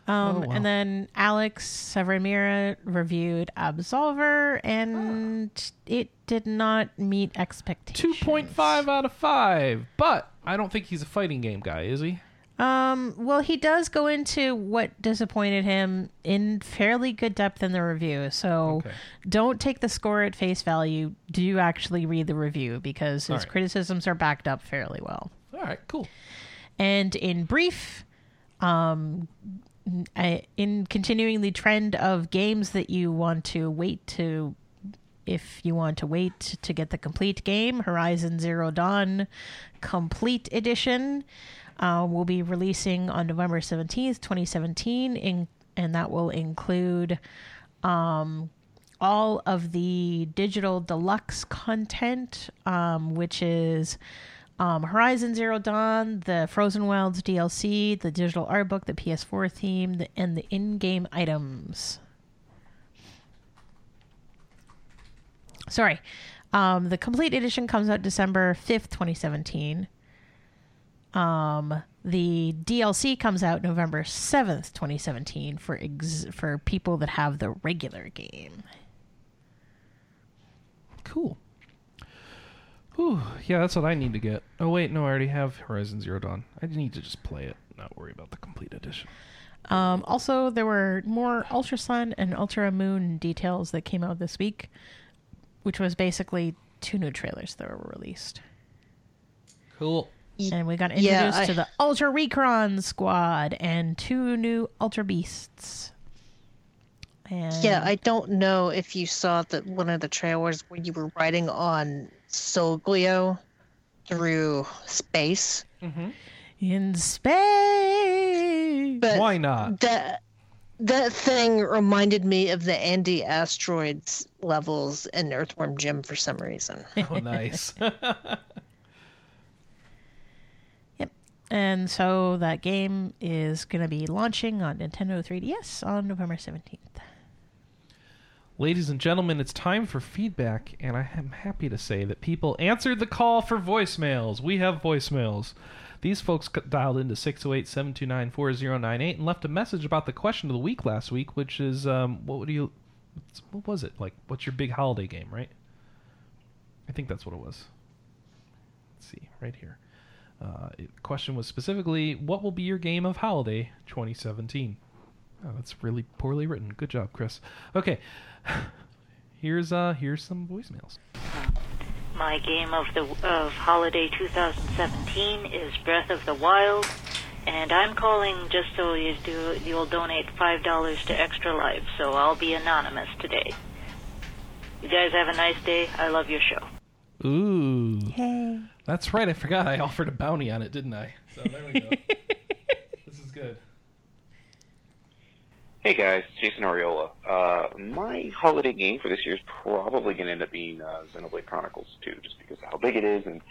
Um, Oh, wow. And then Alex Severmira reviewed Absolver, and it did not meet expectations. Two point five out of five, but I don't think he's a fighting game guy, is he? Um, well, he does go into what disappointed him in fairly good depth in the review. So Okay. don't take the score at face value. Do actually read the review because his right. criticisms are backed up fairly well. All right, cool. And in brief, um, I, in continuing the trend of games that you want to wait to, if you want to wait to get the complete game, Horizon Zero Dawn Complete Edition uh, will be releasing on November 17th, 2017, in, and that will include um, all of the digital deluxe content, um, which is um, Horizon Zero Dawn, the Frozen Wilds DLC, the digital art book, the PS4 theme, the, and the in-game items. Sorry, um, the complete edition comes out December fifth, twenty seventeen. Um, the DLC comes out November seventh, twenty seventeen, for ex- for people that have the regular game. Cool. Whew, yeah, that's what I need to get. Oh wait, no, I already have Horizon Zero Dawn. I need to just play it, not worry about the complete edition. Um, also, there were more Ultra Sun and Ultra Moon details that came out this week, which was basically two new trailers that were released. Cool. And we got Yeah, introduced I- to the Ultra Recon Squad and two new Ultra Beasts. And Yeah, I don't know if you saw that one of the trailers where you were riding on Solgaleo through space. Mm-hmm. in space. But Why not? that that thing reminded me of the Andy asteroids levels in Earthworm Jim for some reason. Oh, nice. Yep. And so that game is going to be launching on Nintendo 3DS on November 17th. Ladies and gentlemen, it's time for feedback, and I am happy to say that people answered the call for voicemails. We have voicemails. These folks dialed into 608 729 4098 and left a message about the question of the week last week, which is um, what would you. What was it? Like, what's your big holiday game, right? I think that's what it was. Let's see, right here. Uh, question was specifically, what will be your game of holiday 2017? Oh, that's really poorly written. Good job, Chris. Okay, here's uh here's some voicemails. My game of the of holiday 2017 is Breath of the Wild, and I'm calling just so you do you'll donate five dollars to Extra Life. So I'll be anonymous today. You guys have a nice day. I love your show. Ooh, Hey. that's right. I forgot I offered a bounty on it, didn't I? So there we go. this is good. Hey guys, Jason Ariola. Uh, my holiday game for this year is probably going to end up being uh, Xenoblade Chronicles 2, just because of how big it is, and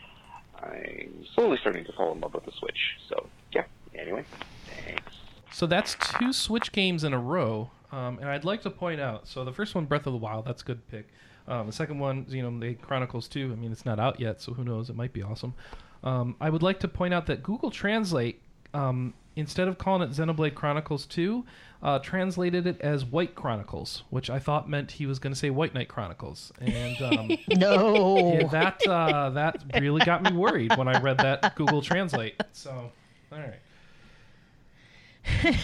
I'm slowly starting to fall in love with the Switch. So, yeah, anyway, thanks. So that's two Switch games in a row, um, and I'd like to point out. So the first one, Breath of the Wild, that's a good pick. Um, the second one, Xenoblade Chronicles 2. I mean, it's not out yet, so who knows? It might be awesome. Um, I would like to point out that Google Translate, um, instead of calling it Xenoblade Chronicles 2, uh, translated it as White Chronicles, which I thought meant he was going to say White Knight Chronicles, and um, No. yeah, that uh, that really got me worried when I read that Google Translate. So, all right.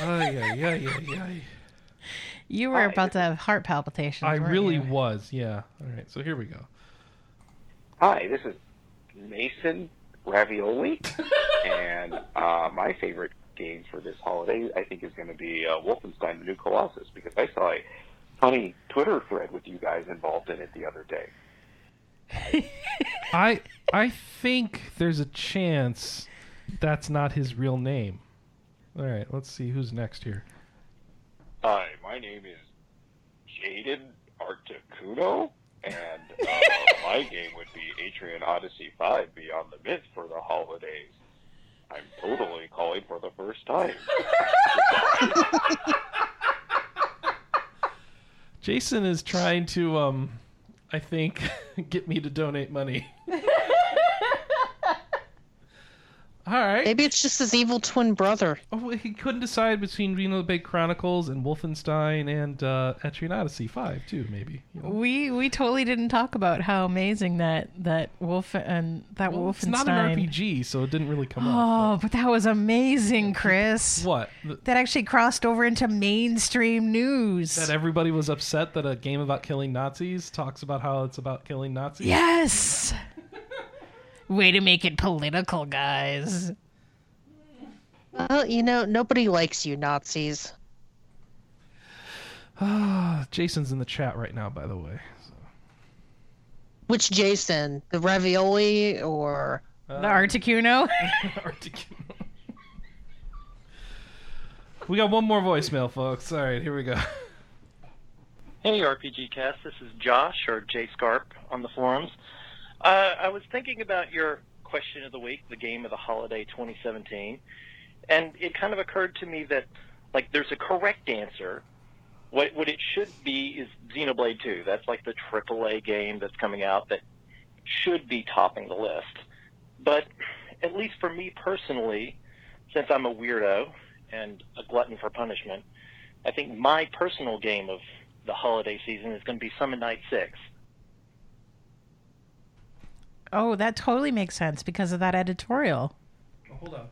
Ay, ay, ay, ay, ay. You were about to have heart palpitations. I really you? was, yeah. All right, so here we go. Hi, this is Mason Ravioli, and uh, my favorite game for this holiday, I think, is going to be uh, Wolfenstein: The New Colossus, because I saw a funny Twitter thread with you guys involved in it the other day. I I think there's a chance that's not his real name. All right, let's see who's next here. Hi, my name is Jaden Articuno, and uh, my game would be Etrian Odyssey 5 Beyond the Myth for the holidays. I'm totally calling for the first time. Jason is trying to um I think get me to donate money. All right. Maybe it's just his evil twin brother. Oh, he couldn't decide between Xenoblade Chronicles and Wolfenstein and uh, Etrian Odyssey 5 too, maybe. You know? We we totally didn't talk about how amazing that that Wolf and that Well, Wolfenstein. it's not an RPG, so it didn't really come up. Oh, but that was amazing, Chris. What? That actually crossed over into mainstream news. That everybody was upset that a game about killing Nazis talks about how it's about killing Nazis? yes. Way to make it political, guys. Well, you know, nobody likes you, Nazis. Ah, Jason's in the chat right now, by the way. So. Which Jason? The ravioli or the Articuno. Articuno. we got one more voicemail, folks. All right, here we go. Hey, RPG Cast. This is Josh or Jay Scarp on the forums. Uh, I was thinking about your question of the week, the game of the holiday 2017, and it kind of occurred to me that, like, there's a correct answer. What what it should be is Xenoblade 2. That's like the AAA game that's coming out that should be topping the list. But at least for me personally, since I'm a weirdo and a glutton for punishment, I think my personal game of the holiday season is going to be Summon Night 6. Oh, that totally makes sense because of that editorial. Oh, hold on.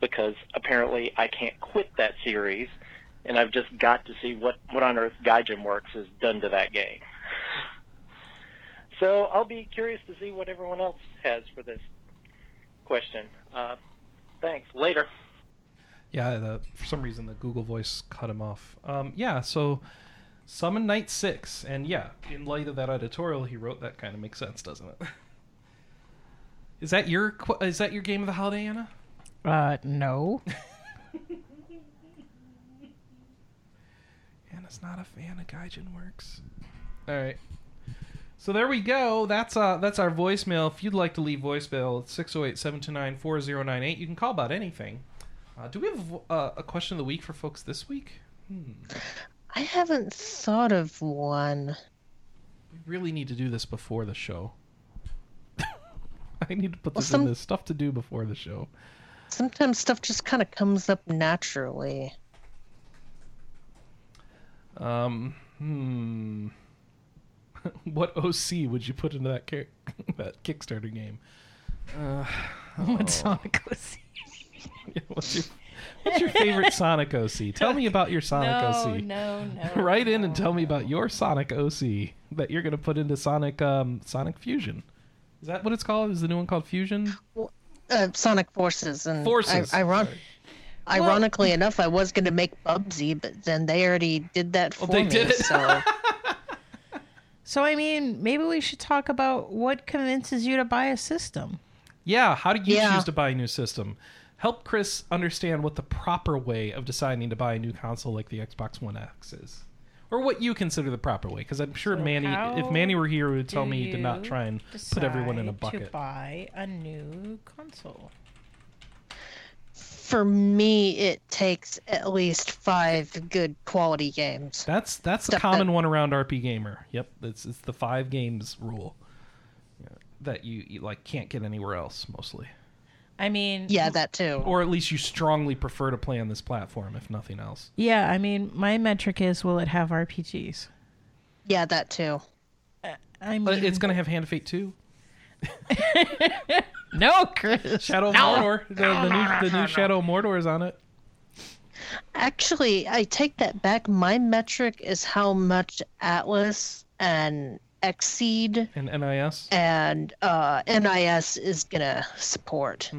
because apparently I can't quit that series, and I've just got to see what what on earth Gaijinworks has done to that game. So I'll be curious to see what everyone else has for this question. Uh, thanks. Later. Yeah, the, for some reason the Google Voice cut him off. Um, yeah, so Summon Night Six, and yeah, in light of that editorial he wrote, that kind of makes sense, doesn't it? Is that your is that your game of the holiday, Anna? Uh, no. Anna's not a fan of Gaijinworks. All right. So there we go. That's uh that's our voicemail. If you'd like to leave voicemail, it's 608-729-4098. You can call about anything. Uh, do we have a uh, a question of the week for folks this week? Hmm. I haven't thought of one. We really need to do this before the show. I need to put Well, this some- in the stuff to do before the show. Sometimes stuff just kind of comes up naturally. Um, hmm. what OC would you put into that kick, that Kickstarter game? Uh, What Sonic OC? what's your What's your favorite Sonic OC? Tell me about your Sonic no, OC. no, no. Write in and no. tell me about your Sonic OC that you're going to put into Sonic um, Sonic Fusion. Is that what it's called? Is the new one called Fusion? Uh, Sonic Forces and Forces. I, iron- Sorry. ironically enough, I was going to make Bubsy, but then they already did that for Well, they me. did it. So So I mean, maybe we should talk about what convinces you to buy a system. Yeah, how do you Yeah. choose to buy a new system? Help Chris understand what the proper way of deciding to buy a new console like the Xbox One X is. Or what you consider the proper way, because I'm sure So Manny, if Manny were here, would tell me to not try and put everyone in a bucket. To buy a new console. for me, it takes at least five good quality games. That's that's the Stuff common that- one around RP Gamer. Yep, it's it's the five games rule that you, you like can't get anywhere else mostly, I mean, Yeah, that too. or at least you strongly prefer to play on this platform if nothing else. yeah. I mean, my metric is will it have RPGs? Yeah, that too. Uh, I mean, But it's gonna have Hand of Fate too. no, Chris. Shadow of Mordor. The, the new the new Shadow of Mordor is on it. Actually, I take that back. My metric is how much Atlus and Xseed And NIS. and uh, NIS is gonna support.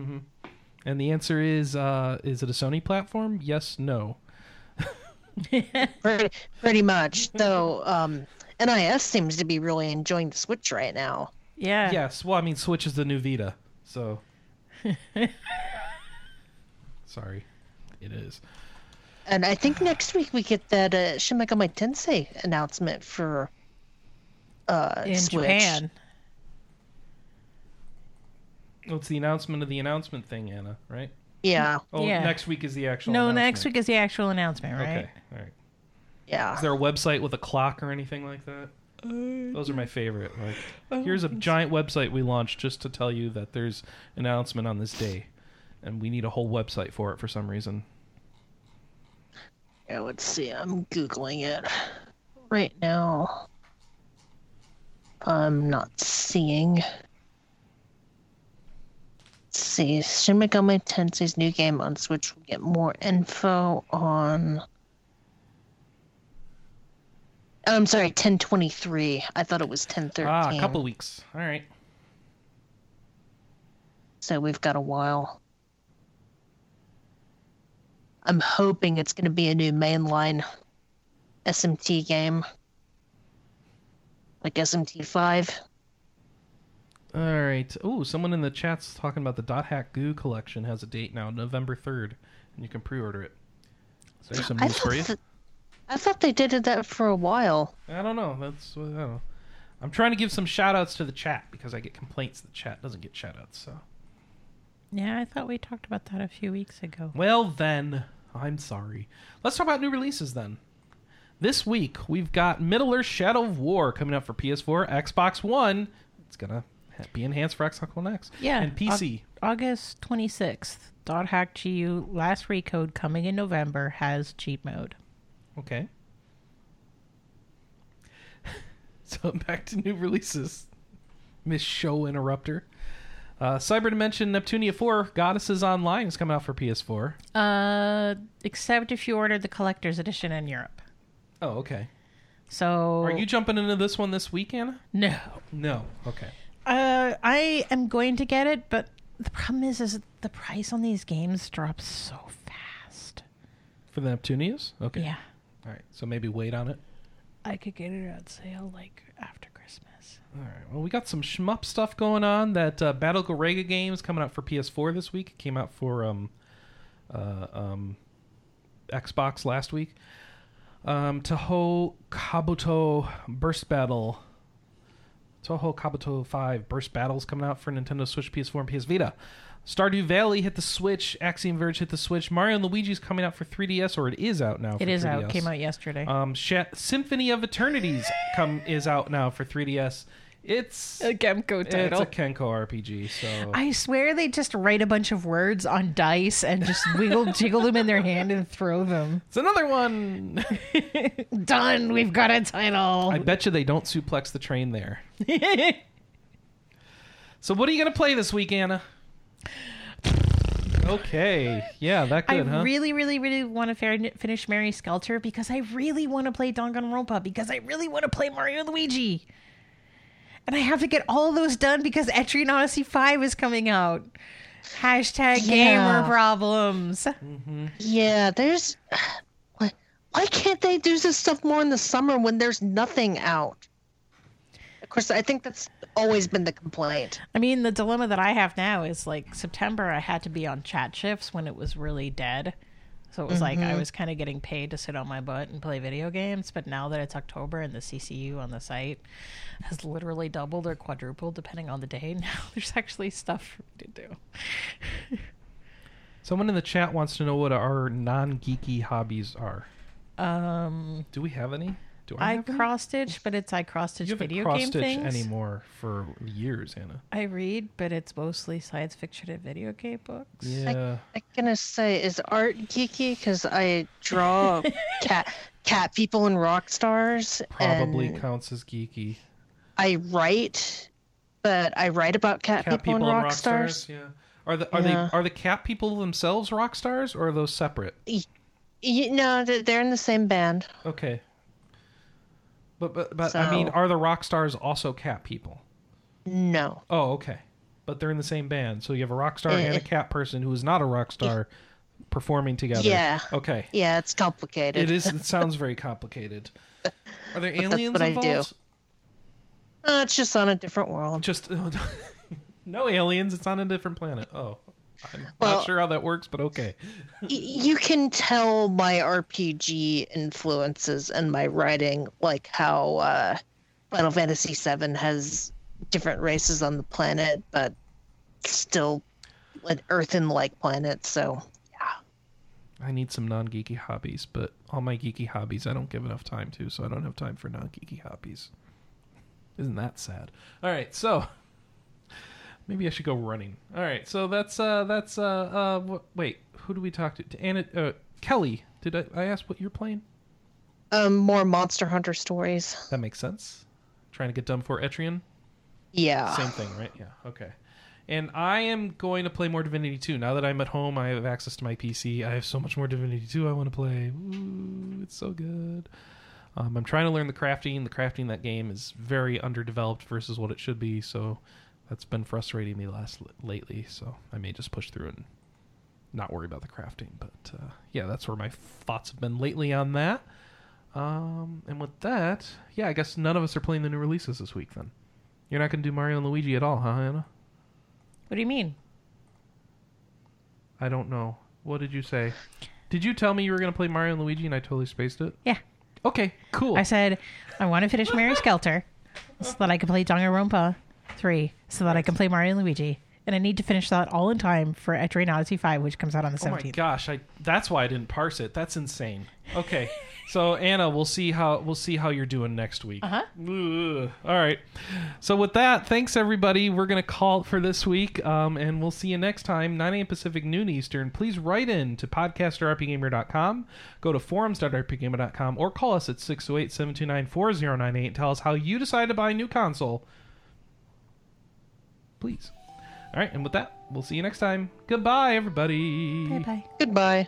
And the answer is uh, is it a Sony platform? Yes, no. pretty, pretty much. Though um, NIS seems to be really enjoying the Switch right now. Yeah. Yes. Well, I mean, Switch is the new Vita, so. Sorry, it is. And I think next week we get that uh, Shin Megami Tensei announcement for uh, In Switch. Japan. Well, it's the announcement of the announcement thing, Anna. Right? Yeah, Oh, Yeah. next week is the actual. No, announcement. next week is the actual announcement, right? Okay. All right. yeah. Is there a website with a clock or anything like that? Those are my favorite. Like, here's a giant website we launched just to tell you that there's an announcement on this day, and we need a whole website for it for some reason. Yeah, let's see. I'm googling it right now. I'm not seeing. Let's see. Shin Megami Tensei's new game on Switch will get more info on. Oh, I'm sorry, 1023. I thought it was 1013. Ah, a couple weeks. All right. So we've got a while. I'm hoping it's going to be a new mainline SMT game. Like SMT5. All right. Oh, someone in the chat's talking about the Dot Hack GU collection has a date now, November 3rd, and you can pre-order it. So there's some I news for you. thought, th- I thought they did that for a while. I don't know. That's I don't know. I'm trying to give some shout outs to the chat because I get complaints the chat doesn't get shout outs. So, Yeah, I thought we talked about that a few weeks ago. well then, I'm sorry. Let's talk about new releases then. This week we've got Middle Earth: Shadow of War coming out for PS4, Xbox One. It's gonna be enhanced for Xbox One X. Yeah, and PC. Au- August 26th. Dot Hack GU last recode coming in November has cheat mode. Okay. so back to new releases. Miss Show Interrupter. Uh, Cyber Dimension Neptunia 4 Goddesses Online is coming out for PS4. Uh, except if you ordered the collector's edition in Europe. Oh, okay. So Are you jumping into this one this week, Anna? No. No. Okay. Uh, I am going to get it, but the problem is, is the price on these games drops so fast. For the Neptunias? Okay. Yeah, All right. So maybe wait on it. I could get it on sale like after Christmas. All right. Well, we got some shmup stuff going on. That uh, Battle Garegga game is coming out for PS4 this week. It came out for um, uh, um, Xbox last week. Um, Touhou Kobuto Burst Battle. Touhou Kobuto 5 Burst Battles coming out for Nintendo Switch, PS4, and PS Vita. Stardew Valley hit the Switch. Axiom Verge hit the Switch. Mario and Luigi's coming out for 3DS, or it is out now. It is 3DS. out. Came out yesterday. Um, Sha- Symphony of Eternities come is out now for 3DS. It's a Kemco it's a Kemco RPG. So I swear they just write a bunch of words on dice and just wiggle, jiggle them in their hand and throw them. it's another one. Done. We've got a title. I bet you they don't suplex the train there. So what are you gonna play this week, Anna? Okay, yeah, that I good, huh? I really, really, really want to finish Mary Skelter because I really want to play Danganronpa because I really want to play Mario Luigi. And I have to get all those done because Etrian Odyssey 5 is coming out. Hashtag Yeah. gamer problems. Mm-hmm. Yeah, there's. Why, why can't they do this stuff more in the summer when there's nothing out? Of course, I think that's always been the complaint. I mean, the dilemma that I have now is like September, I had to be on chat shifts when it was really dead. So it was like I was kind of getting paid to sit on my butt and play video games. But now that it's October and the CCU on the site has literally doubled or quadrupled depending on the day, now there's actually stuff for me to do. Someone in the chat wants to know what our non-geeky hobbies are. Um, Do we have any? Do I I have any? cross stitch, but it's I cross stitch You video cross game stitch things. anymore for years, Anna. I read, but it's mostly science fiction and video game books. Yeah. I'm gonna say, is art geeky? Because I draw cat cat people and rock stars, Probably and counts as geeky. I write, but I write about cat, Cat people, and rock, stars. Yeah. Are the are Yeah. they are the cat people themselves rock stars or are those separate? You know, they're they're in the same band. Okay. But but but I mean, are the rock stars also cat people? No, Oh, okay. But they're in the same band, so you have a rock star and a Eh. cat person who is not a rock star performing together. Yeah. Okay. yeah, it's complicated. It is. It sounds very complicated. Are there that's aliens what I do. involved? Uh, it's just on a different world. Just no aliens. It's on a different planet. Oh, I'm Well- not sure how that works, but okay. You can tell my RPG influences and my writing, like how uh, Final Fantasy VII has different races on the planet, but still an Earthen-like planet. So yeah. I need some non-geeky hobbies, but all my geeky hobbies I don't give enough time to, so I don't have time for non-geeky hobbies. Isn't that sad? All right, so maybe I should go running. All right, so that's uh that's uh uh wh- wait, who do we talk to? to Anna uh, Kelley. Did I, I ask what you're playing? um, more Monster Hunter stories. That makes sense. Trying to get done for Etrian. Yeah. Same thing, right? Yeah. Okay. And I am going to play more Divinity 2. Now that I'm at home, I have access to my PC. I have so much more Divinity 2 I want to play. Ooh, it's so good. Um, I'm trying to learn the crafting. The crafting in that game is very underdeveloped versus what it should be, so that's been frustrating me last lately. So I may just push through and not worry about the crafting. But uh, yeah, that's where my thoughts have been lately on that. Um, and with that, yeah, I guess none of us are playing the new releases this week. Then you're not going to do Mario and Luigi at all, huh, Anna? What do you mean? I don't know. What did you say? Did you tell me you were going to play Mario and Luigi and I totally spaced it? Yeah. Okay, cool. I said I want to finish Mary Skelter so that I can play Danganronpa 3 so that I can play Mario and Luigi. And I need to finish that all in time for Etrian Odyssey 5, which comes out on the oh my 17th. gosh, I that's why I didn't parse it. That's insane. Okay. so Anna, we'll see how we'll see how you're doing next week. Uh-huh. All right. So with that, thanks everybody. We're gonna call it for this week, um, and we'll see you next time, 9 a.m. Pacific, noon Eastern. Please write in to podcast.rpgamer.com, go to forums.rpgamer.com, or call us at 608-729-4098 and tell us how you decide to buy a new console. Please. All right, and with that, we'll see you next time. Goodbye, everybody. Bye bye. Goodbye.